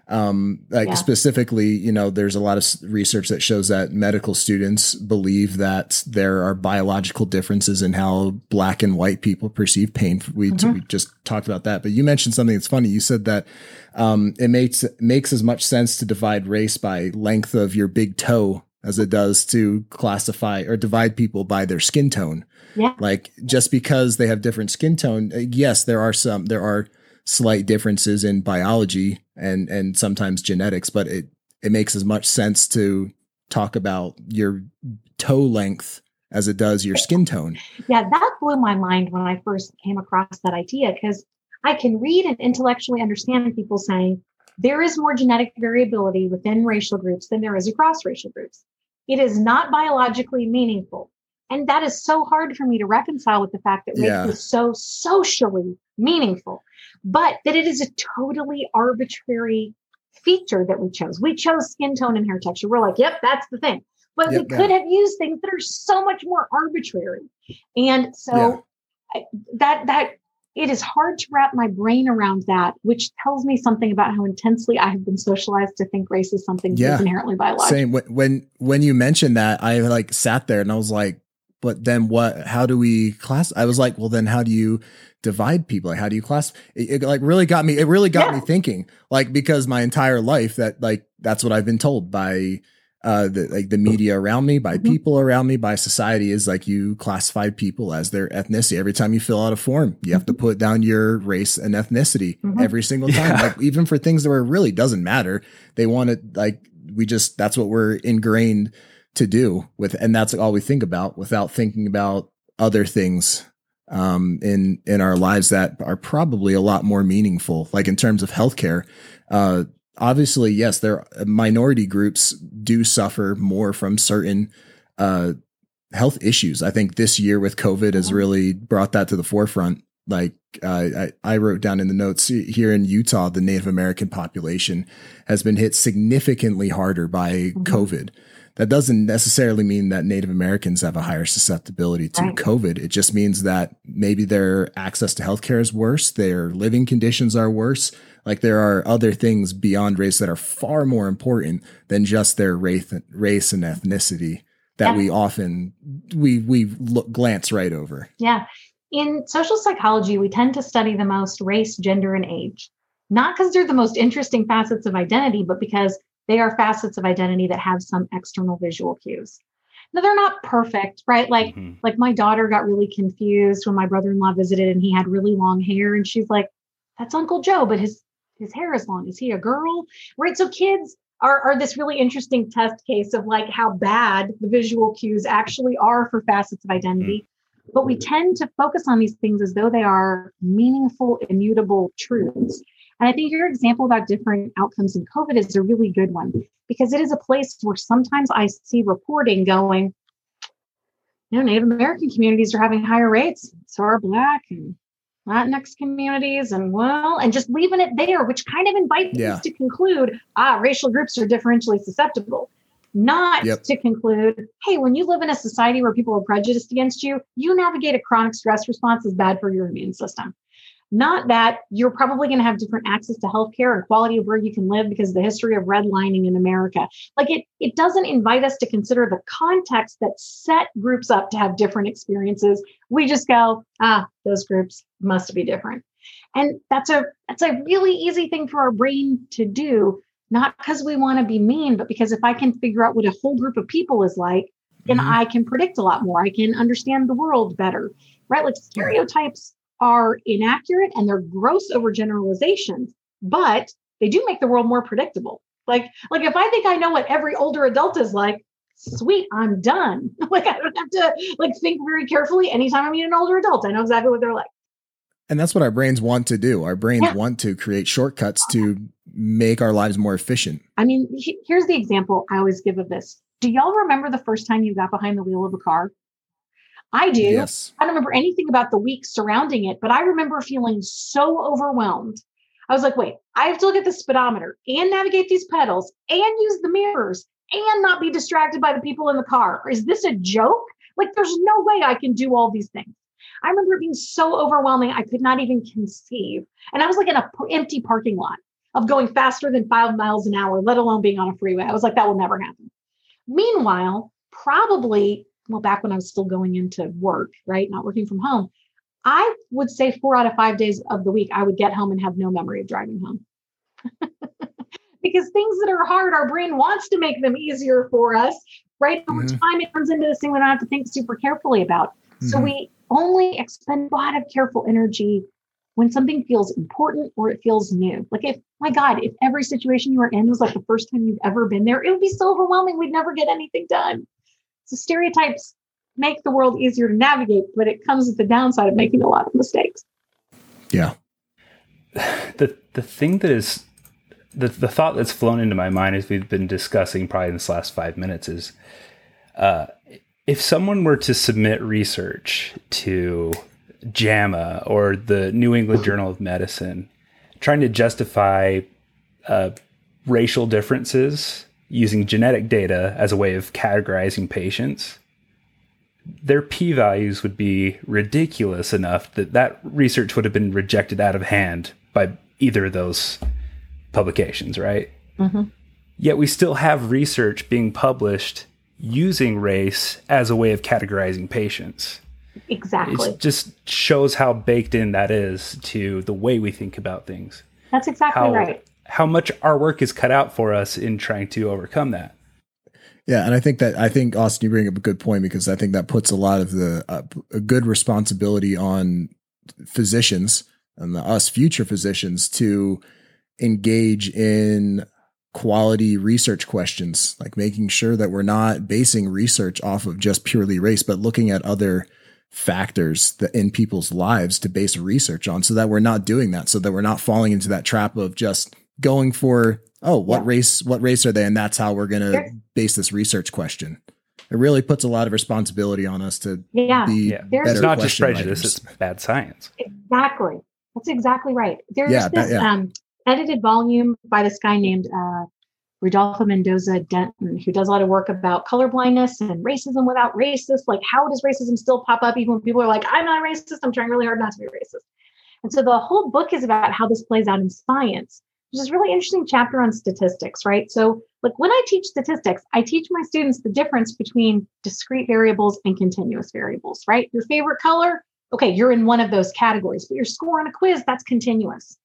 Um, like yeah. specifically, you know, there's a lot of research that shows that medical students believe that there are biological differences in how black and white people perceive pain. We, mm-hmm. we just talked about that, but you mentioned something that's funny. You said that um, it makes makes as much sense to divide race by length of your big toe as it does to classify or divide people by their skin tone. Yeah. Like just because they have different skin tone, uh, yes, there are some there are slight differences in biology and and sometimes genetics, but it it makes as much sense to talk about your toe length as it does your skin tone. Yeah, that blew my mind when I first came across that idea because I can read and intellectually understand people saying there is more genetic variability within racial groups than there is across racial groups. It is not biologically meaningful. And that is so hard for me to reconcile with the fact that race yeah. is so socially meaningful, but that it is a totally arbitrary feature that we chose. We chose skin tone and hair texture. We're like, yep, that's the thing. But yep, we could yeah. have used things that are so much more arbitrary. And so yeah. that that it is hard to wrap my brain around that, which tells me something about how intensely I have been socialized to think race is something yeah. that's inherently biological. Same. When when you mentioned that, I like sat there and I was like, but then what? How do we class? I was like, well, then how do you divide people? Like, how do you class? It, it like really got me. It really got yeah. me thinking. Like because my entire life that like that's what I've been told by uh, the, like the media around me, by mm-hmm. people around me, by society is like you classify people as their ethnicity. Every time you fill out a form, you have to mm-hmm. put down your race and ethnicity mm-hmm. every single time. Yeah. Like even for things that were really doesn't matter, they want it like we just that's what we're ingrained to do with, and that's all we think about without thinking about other things um, in in our lives that are probably a lot more meaningful. Like in terms of healthcare, uh, obviously, yes, there minority groups do suffer more from certain uh, health issues. I think this year with COVID has really brought that to the forefront. Like uh, I, I wrote down in the notes here in Utah, the Native American population has been hit significantly harder by mm-hmm. COVID. That doesn't necessarily mean that Native Americans have a higher susceptibility to right. COVID. It just means that maybe their access to healthcare is worse, their living conditions are worse. Like there are other things beyond race that are far more important than just their race, race and ethnicity that yeah. we often we we look, glance right over. Yeah. In social psychology, we tend to study the most race, gender, and age. Not because they're the most interesting facets of identity, but because they are facets of identity that have some external visual cues. Now they're not perfect, right? Like mm-hmm. like my daughter got really confused when my brother-in-law visited and he had really long hair and she's like, "That's Uncle Joe, but his his hair is long. Is he a girl?" Right? So kids are, are this really interesting test case of like how bad the visual cues actually are for facets of identity. Mm-hmm. But we tend to focus on these things as though they are meaningful, immutable truths. And I think your example about different outcomes in COVID is a really good one because it is a place where sometimes I see reporting going, you know, Native American communities are having higher rates, so are Black and Latinx communities and well, and just leaving it there, which kind of invites yeah. us to conclude, ah, racial groups are differentially susceptible. Not yep. to conclude, hey, when you live in a society where people are prejudiced against you, you navigate a chronic stress response is bad for your immune system. Not that you're probably going to have different access to healthcare and quality of where you can live because of the history of redlining in America. Like it, it doesn't invite us to consider the context that set groups up to have different experiences. We just go, ah, those groups must be different. And that's a that's a really easy thing for our brain to do, not because we want to be mean, but because if I can figure out what a whole group of people is like, then mm-hmm. I can predict a lot more. I can understand the world better. Right? Like stereotypes are inaccurate and they're gross overgeneralizations, but they do make the world more predictable. Like, like if I think I know what every older adult is like, sweet, I'm done. like I don't have to like think very carefully anytime I meet an older adult. I know exactly what they're like. And that's what our brains want to do. Our brains yeah. want to create shortcuts to make our lives more efficient. I mean, here's the example I always give of this. Do y'all remember the first time you got behind the wheel of a car? I do. Yes. I don't remember anything about the week surrounding it, but I remember feeling so overwhelmed. I was like, wait, I have to look at the speedometer and navigate these pedals and use the mirrors and not be distracted by the people in the car. Is this a joke? Like, there's no way I can do all these things. I remember it being so overwhelming, I could not even conceive. And I was like in an p- empty parking lot of going faster than five miles an hour, let alone being on a freeway. I was like, that will never happen. Meanwhile, probably well, back when I was still going into work, right? Not working from home, I would say four out of five days of the week, I would get home and have no memory of driving home. because things that are hard, our brain wants to make them easier for us, right? Over mm-hmm. time, it turns into this thing we don't have to think super carefully about. Mm-hmm. So we only expend a lot of careful energy when something feels important or it feels new. Like if, my God, if every situation you were in was like the first time you've ever been there, it would be so overwhelming. We'd never get anything done. So stereotypes make the world easier to navigate, but it comes with the downside of making a lot of mistakes. Yeah. The the thing that is the the thought that's flown into my mind as we've been discussing probably in this last five minutes is uh, if someone were to submit research to JAMA or the New England Journal of Medicine, trying to justify uh, racial differences using genetic data as a way of categorizing patients, their p values would be ridiculous enough that that research would have been rejected out of hand by either of those publications, right? Mm-hmm. Yet we still have research being published using race as a way of categorizing patients. Exactly. It just shows how baked in that is to the way we think about things. That's exactly how, right how much our work is cut out for us in trying to overcome that. Yeah, and I think that I think Austin, you bring up a good point because I think that puts a lot of the uh, a good responsibility on physicians and the, us future physicians to engage in quality research questions, like making sure that we're not basing research off of just purely race, but looking at other factors that in people's lives to base research on so that we're not doing that so that we're not falling into that trap of just going for oh what yeah. race what race are they and that's how we're going to base this research question it really puts a lot of responsibility on us to yeah. be yeah. it's not just prejudice writers. it's bad science exactly that's exactly right there's yeah, this that, yeah. um, edited volume by this guy named uh, Rodolfo Mendoza Denton, who does a lot of work about colorblindness and racism without racist. Like, how does racism still pop up even when people are like, I'm not racist, I'm trying really hard not to be racist. And so the whole book is about how this plays out in science, which is really interesting chapter on statistics, right? So, like when I teach statistics, I teach my students the difference between discrete variables and continuous variables, right? Your favorite color, okay, you're in one of those categories, but your score on a quiz, that's continuous.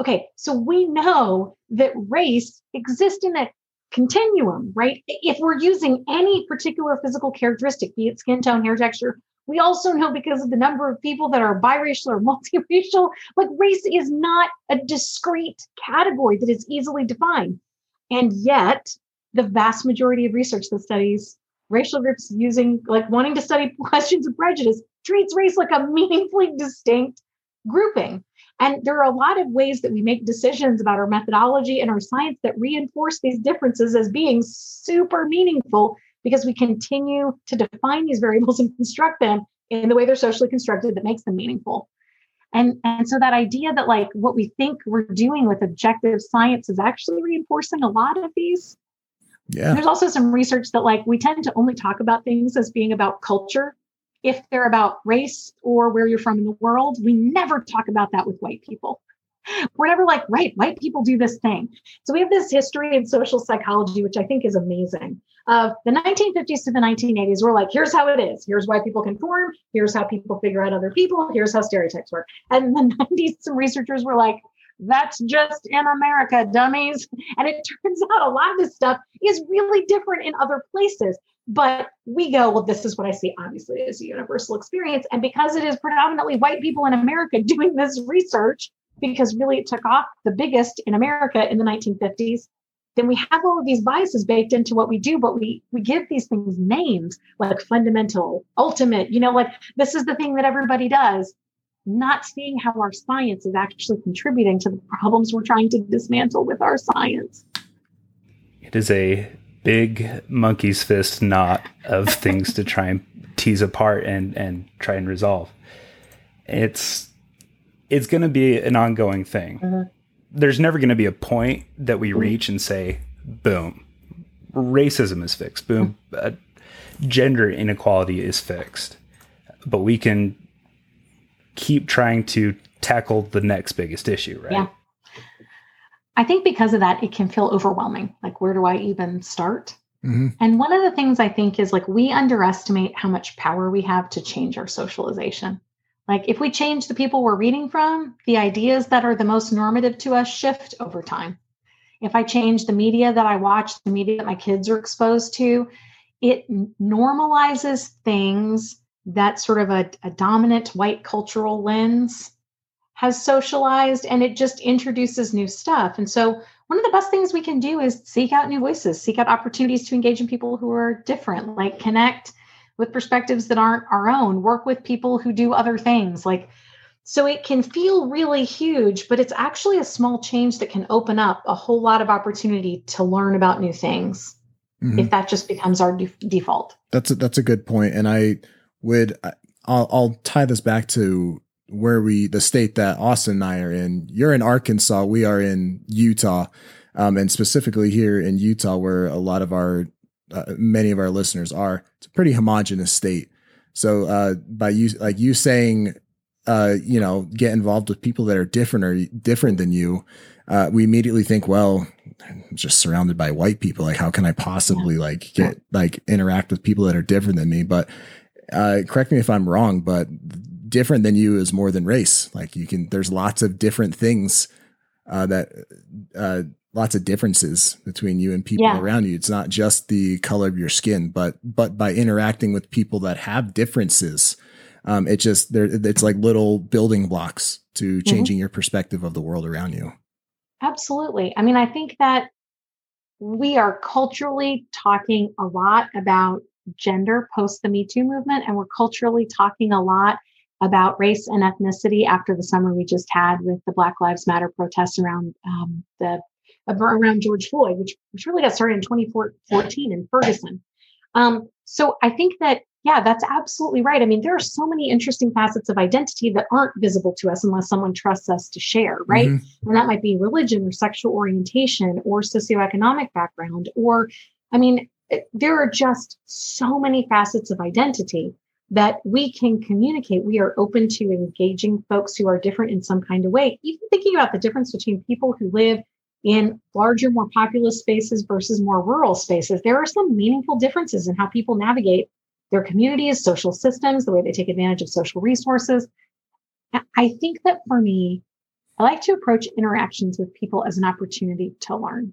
Okay, so we know that race exists in a continuum, right? If we're using any particular physical characteristic, be it skin tone, hair texture, we also know because of the number of people that are biracial or multiracial, like race is not a discrete category that is easily defined. And yet, the vast majority of research that studies racial groups using, like wanting to study questions of prejudice, treats race like a meaningfully distinct grouping. And there are a lot of ways that we make decisions about our methodology and our science that reinforce these differences as being super meaningful because we continue to define these variables and construct them in the way they're socially constructed that makes them meaningful. And, and so that idea that like what we think we're doing with objective science is actually reinforcing a lot of these. Yeah. There's also some research that like we tend to only talk about things as being about culture if they're about race or where you're from in the world, we never talk about that with white people. We're never like, right, white people do this thing. So we have this history in social psychology, which I think is amazing. Of the 1950s to the 1980s, we're like, here's how it is. Here's why people conform. Here's how people figure out other people. Here's how stereotypes work. And the 90s, some researchers were like, that's just in America, dummies. And it turns out a lot of this stuff is really different in other places. But we go, well, this is what I see, obviously, as a universal experience. And because it is predominantly white people in America doing this research, because really it took off the biggest in America in the 1950s, then we have all of these biases baked into what we do, but we we give these things names like fundamental, ultimate, you know, like this is the thing that everybody does, not seeing how our science is actually contributing to the problems we're trying to dismantle with our science. It is a big monkey's fist knot of things to try and tease apart and and try and resolve. It's it's going to be an ongoing thing. Mm-hmm. There's never going to be a point that we mm-hmm. reach and say, "Boom, racism is fixed." Boom, mm-hmm. uh, gender inequality is fixed. But we can keep trying to tackle the next biggest issue, right? Yeah. I think because of that, it can feel overwhelming. Like, where do I even start? Mm-hmm. And one of the things I think is like we underestimate how much power we have to change our socialization. Like, if we change the people we're reading from, the ideas that are the most normative to us shift over time. If I change the media that I watch, the media that my kids are exposed to, it normalizes things that sort of a, a dominant white cultural lens has socialized and it just introduces new stuff. And so one of the best things we can do is seek out new voices, seek out opportunities to engage in people who are different, like connect with perspectives that aren't our own, work with people who do other things. Like, so it can feel really huge, but it's actually a small change that can open up a whole lot of opportunity to learn about new things. Mm-hmm. If that just becomes our de- default. That's a, that's a good point, and I would I'll, I'll tie this back to where we, the state that Austin and I are in. You're in Arkansas. We are in Utah. Um, and specifically here in Utah, where a lot of our, uh, many of our listeners are, it's a pretty homogenous state. So, uh, by you, like you saying, uh, you know, get involved with people that are different or different than you, uh, we immediately think, well, I'm just surrounded by white people. Like, how can I possibly like get like interact with people that are different than me? But uh, correct me if I'm wrong, but different than you is more than race. Like you can, there's lots of different things uh, that, uh, lots of differences between you and people yeah. around you. It's not just the color of your skin, but but by interacting with people that have differences, um, it just there. It's like little building blocks to mm-hmm. changing mm-hmm. your perspective of the world around you. Absolutely. I mean, I think that we are culturally talking a lot about gender post the Me Too movement, and we're culturally talking a lot about race and ethnicity after the summer we just had with the Black Lives Matter protests around um, the around George Floyd, which, which really got started in 2014 in Ferguson. Um, so I think that yeah, that's absolutely right. I mean, there are so many interesting facets of identity that aren't visible to us unless someone trusts us to share, right? Mm-hmm. And that might be religion or sexual orientation or socioeconomic background. Or, I mean, there are just so many facets of identity that we can communicate. We are open to engaging folks who are different in some kind of way, even thinking about the difference between people who live in larger, more populous spaces versus more rural spaces. There are some meaningful differences in how people navigate their communities, social systems, the way they take advantage of social resources. I think that for me, I like to approach interactions with people as an opportunity to learn.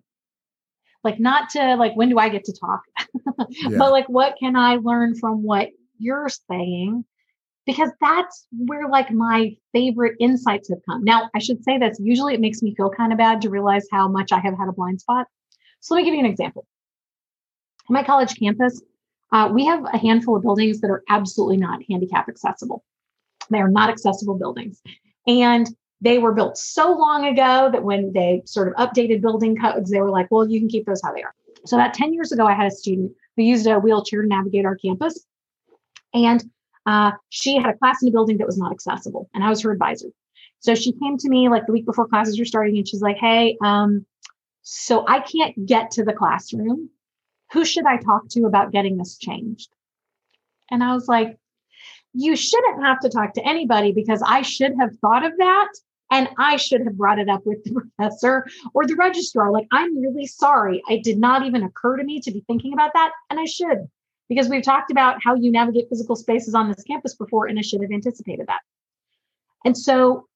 Like not to like when do I get to talk? yeah. But like what can I learn from what you're saying? Because that's where like my favorite insights have come. Now, I should say that usually it makes me feel kind of bad to realize how much I have had a blind spot. So let me give you an example. On my college campus, uh, we have a handful of buildings that are absolutely not handicap accessible. They are not accessible buildings. And they were built so long ago that when they sort of updated building codes, they were like, well, you can keep those how they are. So about 10 years ago, I had a student who used a wheelchair to navigate our campus. And uh, she had a class in a building that was not accessible. And I was her advisor. So she came to me like the week before classes were starting and she's like, hey, um, so I can't get to the classroom who should I talk to about getting this changed? And I was like, you shouldn't have to talk to anybody because I should have thought of that and I should have brought it up with the professor or the registrar. Like, I'm really sorry. It did not even occur to me to be thinking about that. And I should, because we've talked about how you navigate physical spaces on this campus before, and I should have anticipated that. And so,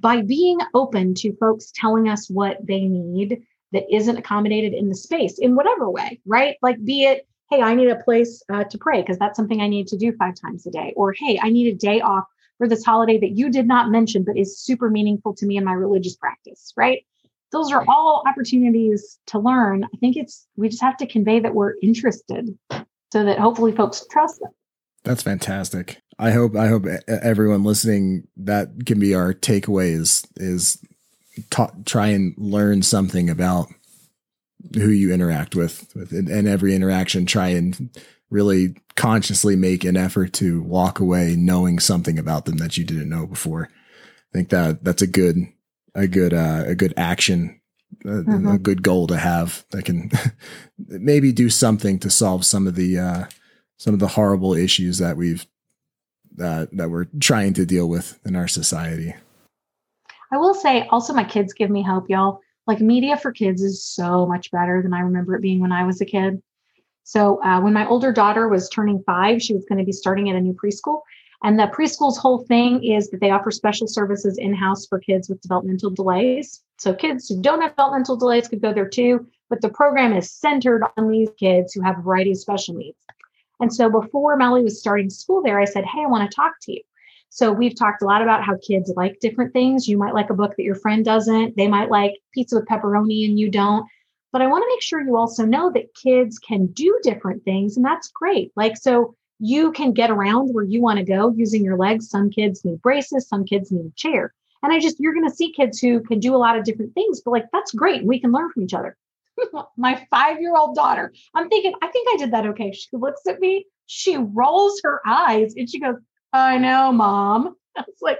by being open to folks telling us what they need that isn't accommodated in the space in whatever way, right? Like, be it, hey, I need a place uh, to pray because that's something I need to do five times a day, or hey, I need a day off for this holiday that you did not mention, but is super meaningful to me in my religious practice, right? Those are all opportunities to learn. I think it's, we just have to convey that we're interested so that hopefully folks trust them. That's fantastic. I hope I hope everyone listening that can be our takeaway is is ta- try and learn something about who you interact with, with and every interaction try and really consciously make an effort to walk away knowing something about them that you didn't know before. I think that that's a good a good uh, a good action a, mm-hmm. a, good goal to have that can maybe do something to solve some of the uh, some of the horrible issues that we've uh, that we're trying to deal with in our society. I will say also my kids give me hope, y'all. Like media for kids is so much better than I remember it being when I was a kid. So uh, when my older daughter was turning five, she was going to be starting at a new preschool. And the preschool's whole thing is that they offer special services in house for kids with developmental delays. So kids who don't have developmental delays could go there too, but the program is centered on these kids who have a variety of special needs. And so before Melly was starting school there, I said, Hey, I want to talk to you. So we've talked a lot about how kids like different things. You might like a book that your friend doesn't. They might like pizza with pepperoni and you don't. But I want to make sure you also know that kids can do different things and that's great. Like so you can get around where you want to go using your legs. Some kids need braces, some kids need a chair. And I just you're going to see kids who can do a lot of different things, but like that's great. We can learn from each other. My 5-year-old daughter, I'm thinking I think I did that okay. She looks at me, she rolls her eyes and she goes, I know, mom. I was like,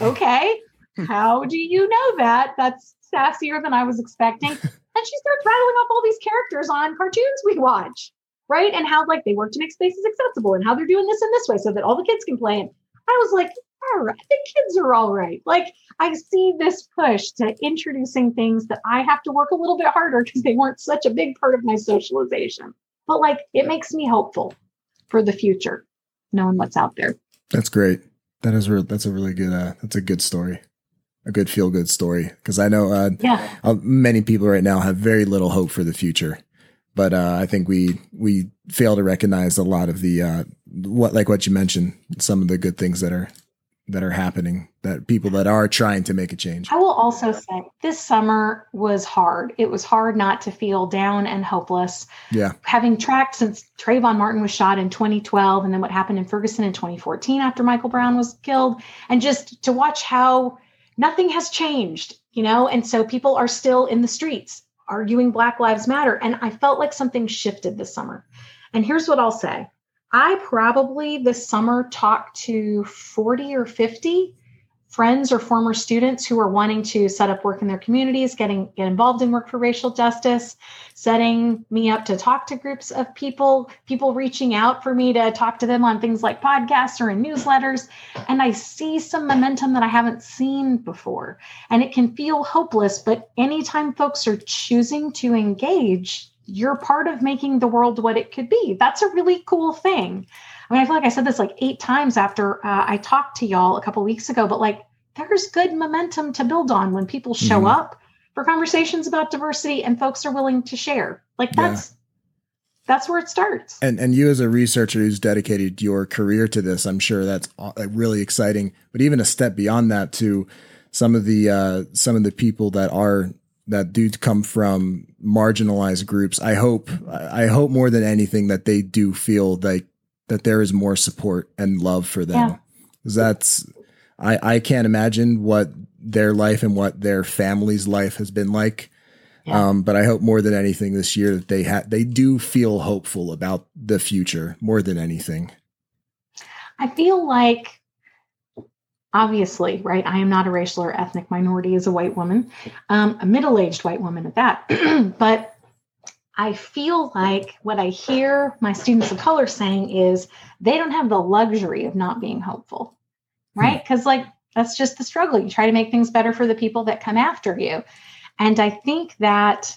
okay, how do you know that? That's sassier than I was expecting. And she starts rattling off all these characters on cartoons we watch, right? And how like they work to make spaces accessible and how they're doing this in this way so that all the kids can play. And I was like, all right, the kids are all right. Like I see this push to introducing things that I have to work a little bit harder because they weren't such a big part of my socialization. But like it makes me hopeful for the future, knowing what's out there. That's great. That is real. That's a really good. Uh, that's a good story. A good feel good story because I know uh, yeah. Uh, many people right now have very little hope for the future, but uh, I think we we fail to recognize a lot of the uh, what like what you mentioned some of the good things that are that are happening that people that are trying to make a change. I will also say this summer was hard. It was hard not to feel down and hopeless. Yeah. Having tracked since Trayvon Martin was shot in 2012 and then what happened in Ferguson in 2014 after Michael Brown was killed, and just to watch how nothing has changed, you know, and so people are still in the streets arguing Black Lives Matter. And I felt like something shifted this summer. And here's what I'll say I probably this summer talked to 40 or 50 friends or former students who are wanting to set up work in their communities, getting get involved in work for racial justice, setting me up to talk to groups of people, people reaching out for me to talk to them on things like podcasts or in newsletters. And I see some momentum that I haven't seen before. And it can feel hopeless, but anytime folks are choosing to engage, you're part of making the world what it could be. That's a really cool thing. I mean, I feel like I said this like eight times after uh, I talked to y'all a couple weeks ago, but like there's good momentum to build on when people show mm-hmm. up for conversations about diversity and folks are willing to share. Like that's yeah. that's where it starts. And and you as a researcher who's dedicated your career to this, I'm sure that's really exciting. But even a step beyond that, to some of the uh, some of the people that are that do come from marginalized groups. I hope I hope more than anything that they do feel like that there is more support and love for them. Yeah. That's I I can't imagine what their life and what their family's life has been like. Yeah. Um, but I hope more than anything this year that they had they do feel hopeful about the future more than anything. I feel like obviously, right? I am not a racial or ethnic minority as a white woman, um, a middle aged white woman at that. but I feel like what I hear my students of color saying is they don't have the luxury of not being hopeful. Right? Because, hmm. like, that's just the struggle. You try to make things better for the people that come after you. And I think that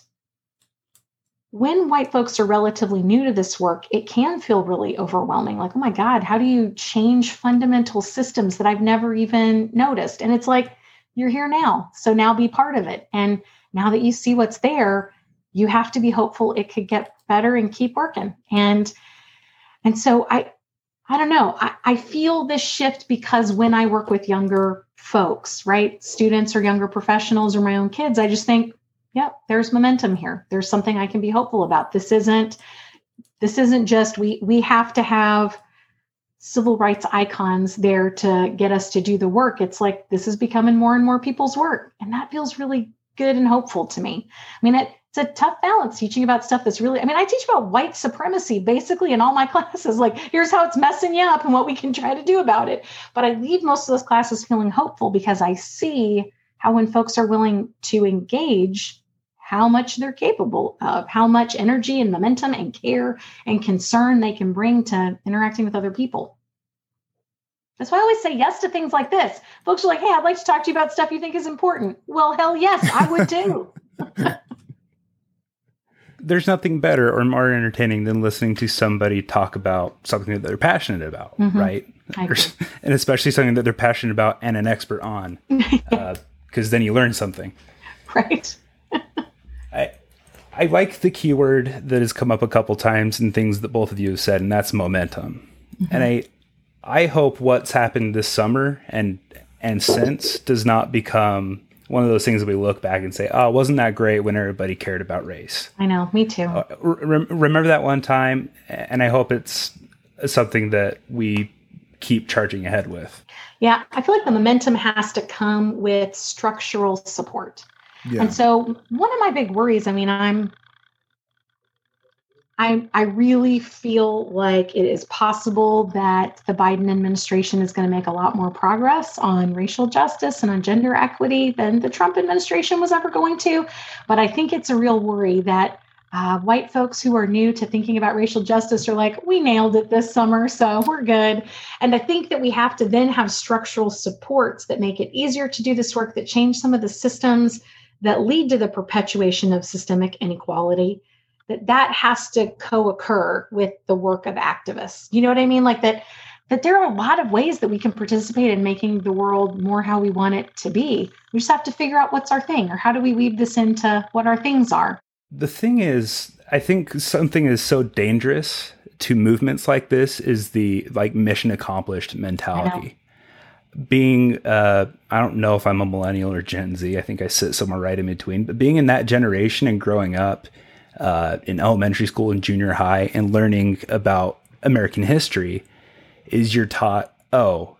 when white folks are relatively new to this work, it can feel really overwhelming. Like, oh my God, how do you change fundamental systems that I've never even noticed? And it's like, you're here now. So now be part of it. And now that you see what's there, you have to be hopeful it could get better and keep working. And and so I I don't know. I, I feel this shift because when I work with younger folks, right? Students or younger professionals or my own kids, I just think yep, there's momentum here. There's something I can be hopeful about. This isn't this isn't just we we have to have civil rights icons there to get us to do the work. It's like this is becoming more and more people's work. And that feels really good and hopeful to me. I mean, it, it's a tough balance teaching about stuff that's really, I mean, I teach about white supremacy basically in all my classes. Like, here's how it's messing you up and what we can try to do about it. But I leave most of those classes feeling hopeful because I see how when folks are willing to engage, how much they're capable of, how much energy and momentum and care and concern they can bring to interacting with other people. That's why I always say yes to things like this. Folks are like, hey, I'd like to talk to you about stuff you think is important. Well, hell yes, I would too. There's nothing better or more entertaining than listening to somebody talk about something that they're passionate about, mm-hmm. right? And especially something that they're passionate about and an expert on, because uh, then you learn something. Right. I I like the keyword that has come up a couple times in things that both of you have said, and that's momentum. Mm-hmm. And I I hope what's happened this summer and and since does not become one of those things that we look back and say, "Oh, wasn't that great when everybody cared about race?" I know, me too. Uh, re- remember that one time, and I hope it's something that we keep charging ahead with. Yeah, I feel like the momentum has to come with structural support. Yeah. And so one of my big worries, I mean, I'm I, I really feel like it is possible that the Biden administration is going to make a lot more progress on racial justice and on gender equity than the Trump administration was ever going to. But I think it's a real worry that uh, white folks who are new to thinking about racial justice are like, we nailed it this summer, so we're good. And I think that we have to then have structural supports that make it easier to do this work, that change some of the systems that lead to the perpetuation of systemic inequality that that has to co-occur with the work of activists. You know what i mean? Like that that there are a lot of ways that we can participate in making the world more how we want it to be. We just have to figure out what's our thing or how do we weave this into what our things are? The thing is i think something is so dangerous to movements like this is the like mission accomplished mentality. Being uh, I don't know if I'm a millennial or Gen Z. I think I sit somewhere right in between. But being in that generation and growing up uh, in elementary school and junior high and learning about American history is you're taught, oh,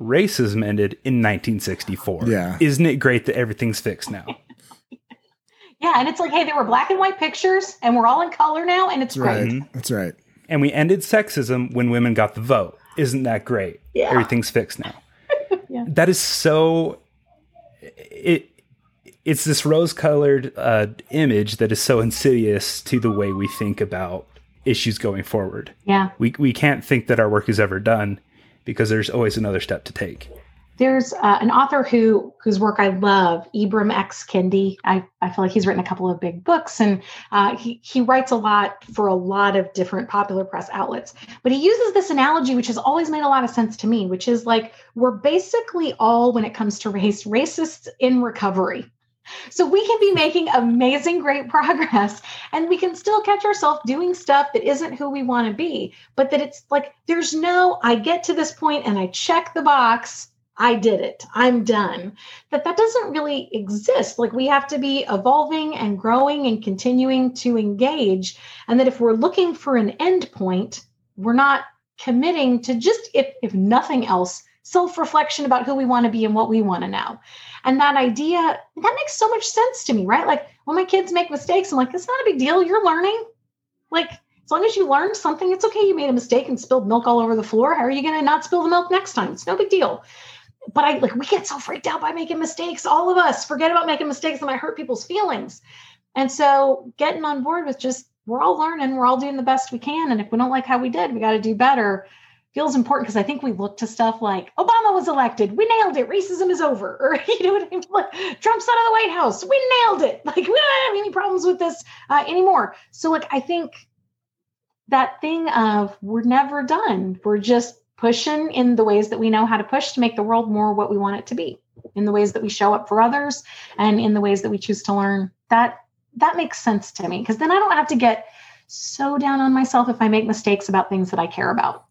racism ended in 1964. Yeah. Isn't it great that everything's fixed now? Yeah, and it's like, hey, there were black and white pictures, and we're all in color now, and it's That's right. great. That's right. and we ended sexism when women got the vote. Isn't that great? Yeah. Everything's fixed now. Yeah. That is so. It it's this rose-colored uh, image that is so insidious to the way we think about issues going forward. Yeah. We we can't think that our work is ever done because there's always another step to take. There's uh, an author who whose work I love, Ibram X. Kendi. I, I feel like he's written a couple of big books, and uh, he he writes a lot for a lot of different popular press outlets. But he uses this analogy, which has always made a lot of sense to me, which is like we're basically all, when it comes to race, racists in recovery. So we can be making amazing, great progress, and we can still catch ourselves doing stuff that isn't who we want to be. But that it's like there's no, I get to this point and I check the box. I did it. I'm done. That that doesn't really exist. Like we have to be evolving and growing and continuing to engage. And that if we're looking for an end point, we're not committing to just if if nothing else, self-reflection about who we want to be and what we want to know. And that idea, that makes so much sense to me, right? Like when my kids make mistakes, I'm like, it's not a big deal. You're learning. Like, as long as you learned something, it's okay. You made a mistake and spilled milk all over the floor. How are you going to not spill the milk next time? It's no big deal. But I like, we get so freaked out by making mistakes. All of us forget about making mistakes and I hurt people's feelings. And so getting on board with just, we're all learning, we're all doing the best we can. And if we don't like how we did, we got to do better feels important because I think we look to stuff like Obama was elected, we nailed it, racism is over, or you know what I mean? Like, Trump's out of the White House, we nailed it. Like we don't have any problems with this uh, anymore. So like I think that thing of we're never done. We're just pushing in the ways that we know how to push to make the world more what we want it to be, in the ways that we show up for others, and in the ways that we choose to learn. That that makes sense to me because then I don't have to get so down on myself if I make mistakes about things that I care about.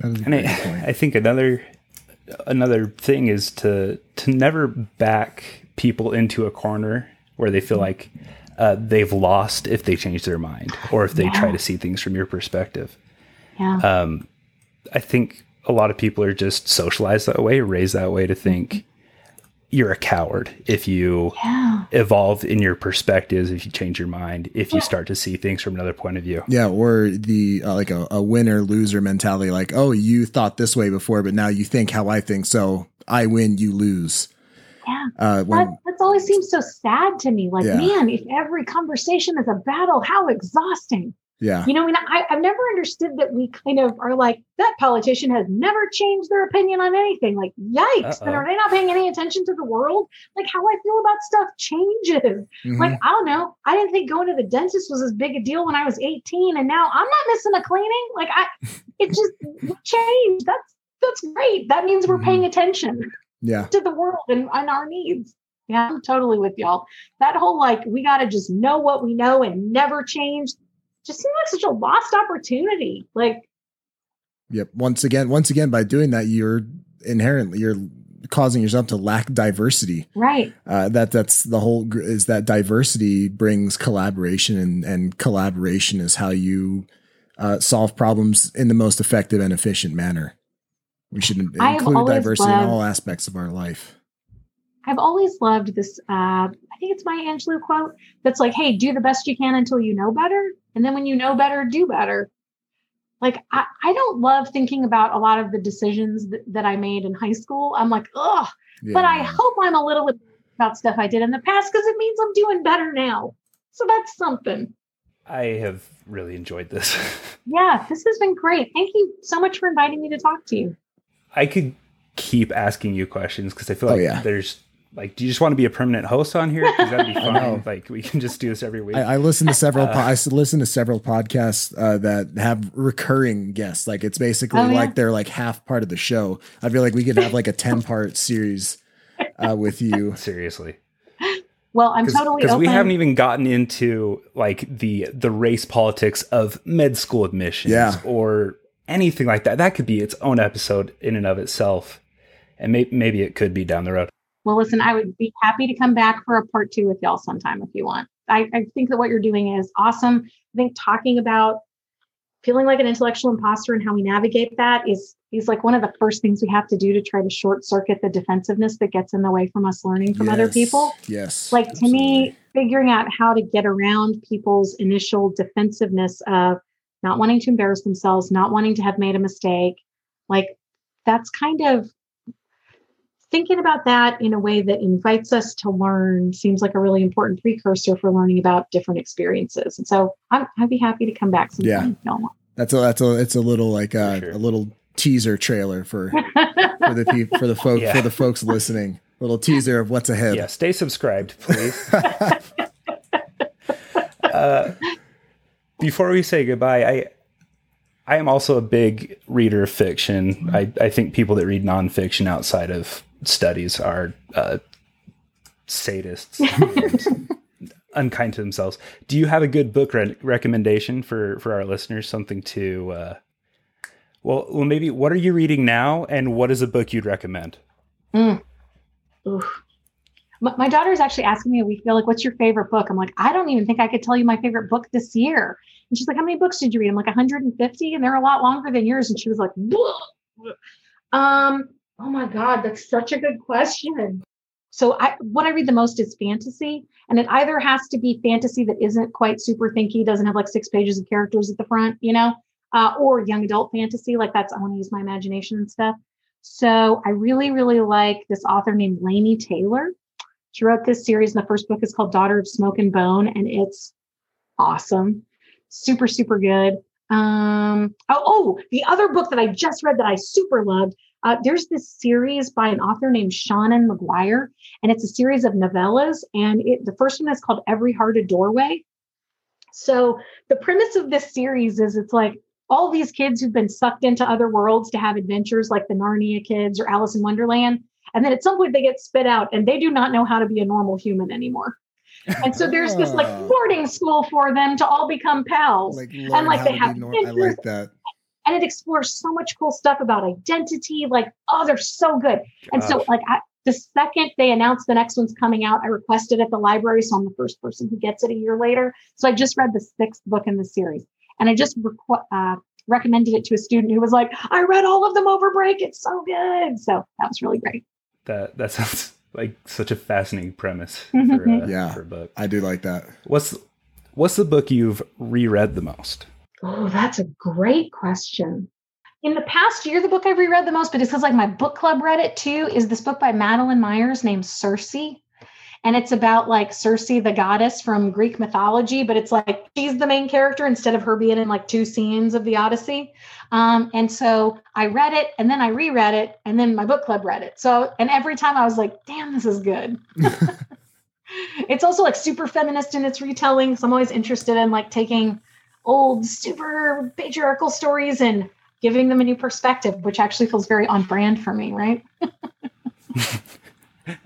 And I, I think another another thing is to to never back people into a corner where they feel like uh, they've lost if they change their mind or if they yeah. try to see things from your perspective. Yeah. Um, I think a lot of people are just socialized that way, raised that way to think you're a coward if you yeah. evolve in your perspectives, if you change your mind, if you start to see things from another point of view. Yeah, or the uh, like a, a winner loser mentality, like, oh, you thought this way before, but now you think how I think, so I win, you lose. Yeah, uh, when, that, that's always seems so sad to me. Like, yeah. man, if every conversation is a battle, how exhausting. Yeah. You know, I mean, I, I've never understood that we kind of are like, that politician has never changed their opinion on anything. Like, yikes. And are they not paying any attention to the world? Like, how I feel about stuff changes. Mm-hmm. Like, I don't know. I didn't think going to the dentist was as big a deal when I was 18. And now I'm not missing a cleaning. Like, I, it just changed. That's, that's great. That means we're mm-hmm. paying attention yeah. to the world and, and our needs. Yeah, I'm totally with y'all. That whole like, we got to just know what we know and never change just seems like such a lost opportunity. Like, yep. Once again, once again, by doing that, you're inherently you're causing yourself to lack diversity. Right. Uh, that that's the whole is that diversity brings collaboration, and and collaboration is how you uh, solve problems in the most effective and efficient manner. We should include diversity loved, in all aspects of our life. I've always loved this. Uh, I think it's Maya Angelou quote that's like, "Hey, do the best you can until you know better." And then when you know better, do better. Like, I, I don't love thinking about a lot of the decisions that, that I made in high school. I'm like, ugh. Yeah. But I hope I'm a little bit about stuff I did in the past because it means I'm doing better now. So that's something. I have really enjoyed this. yeah, this has been great. Thank you so much for inviting me to talk to you. I could keep asking you questions because I feel oh, like oh, yeah. there's like, do you just want to be a permanent host on here? Because that'd be fun. like, we can just do this every week. I, I listen to several. Uh, po- I listen to several podcasts uh, that have recurring guests. Like, it's basically oh, yeah. like they're like half part of the show. I feel like we could have like a ten part series uh, with you. Seriously. Well, I'm totally because we haven't even gotten into like the the race politics of med school admissions, yeah. or anything like that. That could be its own episode in and of itself. And may- maybe it could be down the road. Well, listen, I would be happy to come back for a part two with y'all sometime if you want. I, I think that what you're doing is awesome. I think talking about feeling like an intellectual imposter and how we navigate that is is like one of the first things we have to do to try to short circuit the defensiveness that gets in the way from us learning from other people. Yes. Like to me, figuring out how to get around people's initial defensiveness of not wanting to embarrass themselves, not wanting to have made a mistake, like that's kind of thinking about that in a way that invites us to learn seems like a really important precursor for learning about different experiences. And so I'm, I'd be happy to come back sometime Yeah. if y'all want. That's a that's a it's a little like uh, sure. a little teaser trailer for for the peop for the folk Yeah. for the folks listening. a Little teaser of what's ahead. Yeah, stay subscribed, please. uh, before we say goodbye, I I am also a big reader of fiction. I, I think people that read nonfiction outside of studies are uh, sadists unkind to themselves. Do you have a good book re- recommendation for for our listeners? Something to uh, well, well, maybe what are you reading now, and what is a book you'd recommend? Oof. My, my daughter is actually asking me a week ago, like, what's your favorite book? I'm like, I don't even think I could tell you my favorite book this year. And she's like, how many books did you read? I'm like, 150, and they're a lot longer than yours. And she was like, um, oh my God, that's such a good question. So I what I read the most is fantasy. And it either has to be fantasy that isn't quite super thinky, doesn't have like six pages of characters at the front, you know, uh, or young adult fantasy. Like that's I want to use my imagination and stuff. So I really, really like this author named Laini Taylor. She wrote this series, and the first book is called Daughter of Smoke and Bone, and it's awesome. Super, super good. Um, oh, oh, the other book that I just read that I super loved. Uh, there's this series by an author named Seanan McGuire, and it's a series of novellas. And it, the first one is called Every Heart a Doorway. So the premise of this series is it's like all these kids who've been sucked into other worlds to have adventures like the Narnia kids or Alice in Wonderland. And then at some point they get spit out and they do not know how to be a normal human anymore. And so there's this like boarding school for them to all become pals. Like, and like they have be nor- I adventures like that. and it explores so much cool stuff about identity. Like, oh, they're so good. And so, like, I, the second they announced the next one's coming out, I requested it at the library, so I'm the first person who gets it a year later. So I just read the sixth book in the series, and I just requ- uh, recommended it to a student who was like, "I read all of them over break. It's so good." So that was really great. That that sounds like such a fascinating premise Mhm. for, a, Yeah. for a book. I do like that. What's what's the book you've reread the most? Oh, that's a great question. In the past year, the book I've reread the most, but it's because like my book club read it too, is this book by Madeline Myers named Circe. And it's about like Circe, the goddess from Greek mythology, but it's like she's the main character instead of her being in like two scenes of the Odyssey. Um, and so I read it and then I reread it and then my book club read it. So, and every time I was like, damn, this is good. it's also like super feminist in its retelling. So I'm always interested in like taking old super patriarchal stories and giving them a new perspective, which actually feels very on brand for me, right?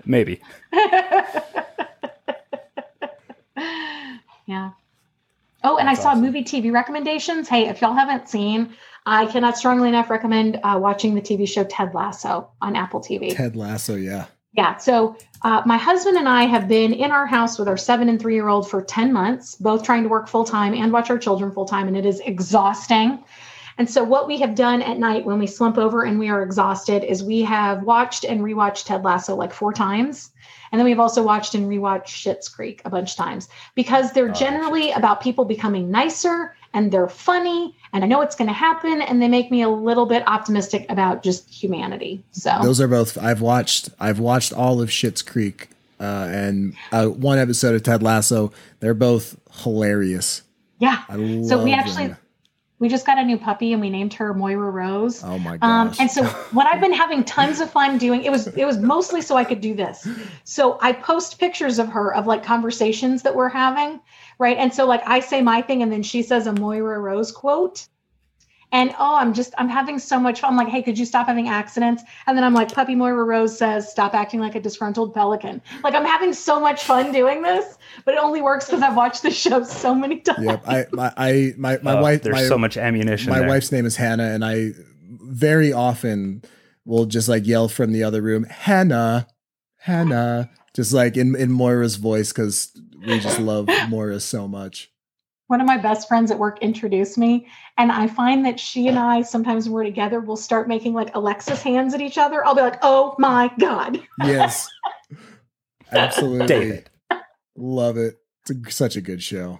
Maybe. yeah. Oh, and That's I saw awesome. movie TV recommendations. Hey, if y'all haven't seen, I cannot strongly enough recommend uh, watching the TV show Ted Lasso on Apple TV. Ted Lasso, yeah. Yeah. So uh, my husband and I have been in our house with our seven and three year old for 10 months, both trying to work full time and watch our children full time. And it is exhausting. And so what we have done at night when we slump over and we are exhausted is we have watched and rewatched Ted Lasso like four times. And then we've also watched and rewatched Schitt's Creek a bunch of times because they're Oh, generally about people becoming nicer and they're funny and I know it's going to happen and they make me a little bit optimistic about just humanity. So Those are both. I've watched. I've watched all of Schitt's Creek uh, and uh, one episode of Ted Lasso. They're both hilarious. yeah. I love So we actually them. We just got a new puppy and we named her Moira Rose. Oh my Um, gosh! and so what I've been having tons of fun doing, it was it was mostly so I could do this. So I post pictures of her of like conversations that we're having, right? And so like I say my thing and then she says a Moira Rose quote. And oh, I'm just I'm having so much fun. I'm like, hey, could you stop having accidents? And then I'm like, Puppy Moira Rose says, stop acting like a disgruntled pelican. Like I'm having so much fun doing this, but it only works because I've watched the show so many times. Yep. I my I my, my oh, wife there's my, so much ammunition. My there. wife's name is Hannah, and I very often will just like yell from the other room, Hannah, Hannah, just like in, in Moira's voice because we just love Moira so much. One of my best friends at work introduced me, and I find that she and I sometimes when we're together, we'll start making like Alexis hands at each other. I'll be like, "Oh my god!" Yes, absolutely, David, love it. It's a, such a good show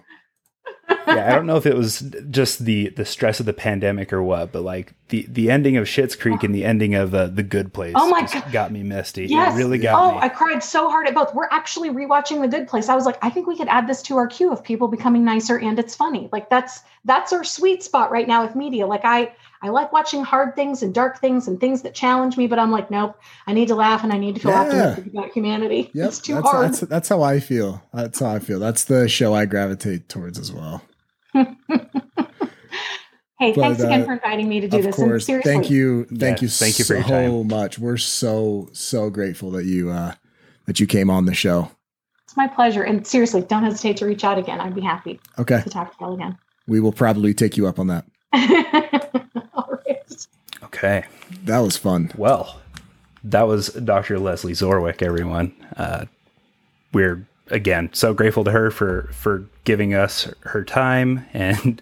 yeah, I don't know if it was just the the stress of the pandemic or what, but like the the ending of Schitt's Creek and the ending of uh, the Good Place. Oh my god, got me misty. Yes. It really got oh, me. Oh, I cried so hard at both. We're actually rewatching the Good Place. I was like, I think we could add this to our queue of people becoming nicer and it's funny. Like that's that's our sweet spot right now with media. Like I I like watching hard things and dark things and things that challenge me, but I'm like, nope, I need to laugh and I need to feel yeah. optimistic about humanity. Yep. It's too that's, hard. That's, that's how I feel. That's how I feel. That's the show I gravitate towards as well. Hey, but, thanks again uh, for inviting me to do of this. Course. Thank you. Thank yes, you thank you so for your time. much. We're so so grateful that you uh that you came on the show. It's my pleasure. And seriously, don't hesitate to reach out again. I'd be happy okay. to talk to you again. We will probably take you up on that. Okay. That was fun. Well, that was Dr. Leslie Zorwick, everyone. Uh, we're again so grateful to her for for giving us her time and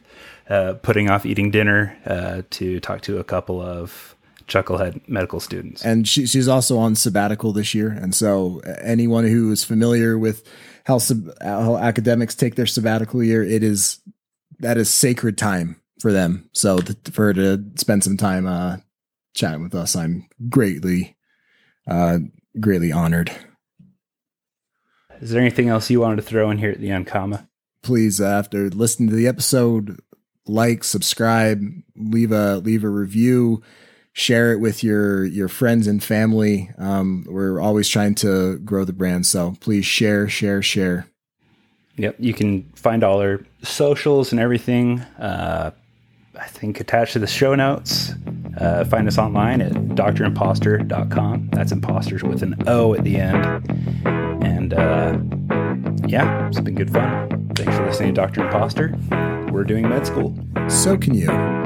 uh, putting off eating dinner uh, to talk to a couple of Chucklehead medical students. And she, she's also on sabbatical this year. And so, uh, anyone who is familiar with how, sub, how academics take their sabbatical year, it is that is sacred time for them. So, th- for her to spend some time uh, chatting with us, I'm greatly, uh, greatly honored. Is there anything else you wanted to throw in here at the end, comma? Please, uh, after listening to the episode, like, subscribe, leave a leave a review, share it with your your friends and family. Um, we're always trying to grow the brand, so please share, share, share. Yep, you can find all our socials and everything. Uh, I think attached to the show notes. Uh, find us online at drimposter.com. That's imposters with an O at the end. And uh, yeah, it's been good fun. Thanks for listening to Dr. Imposter we're doing med school. So can you.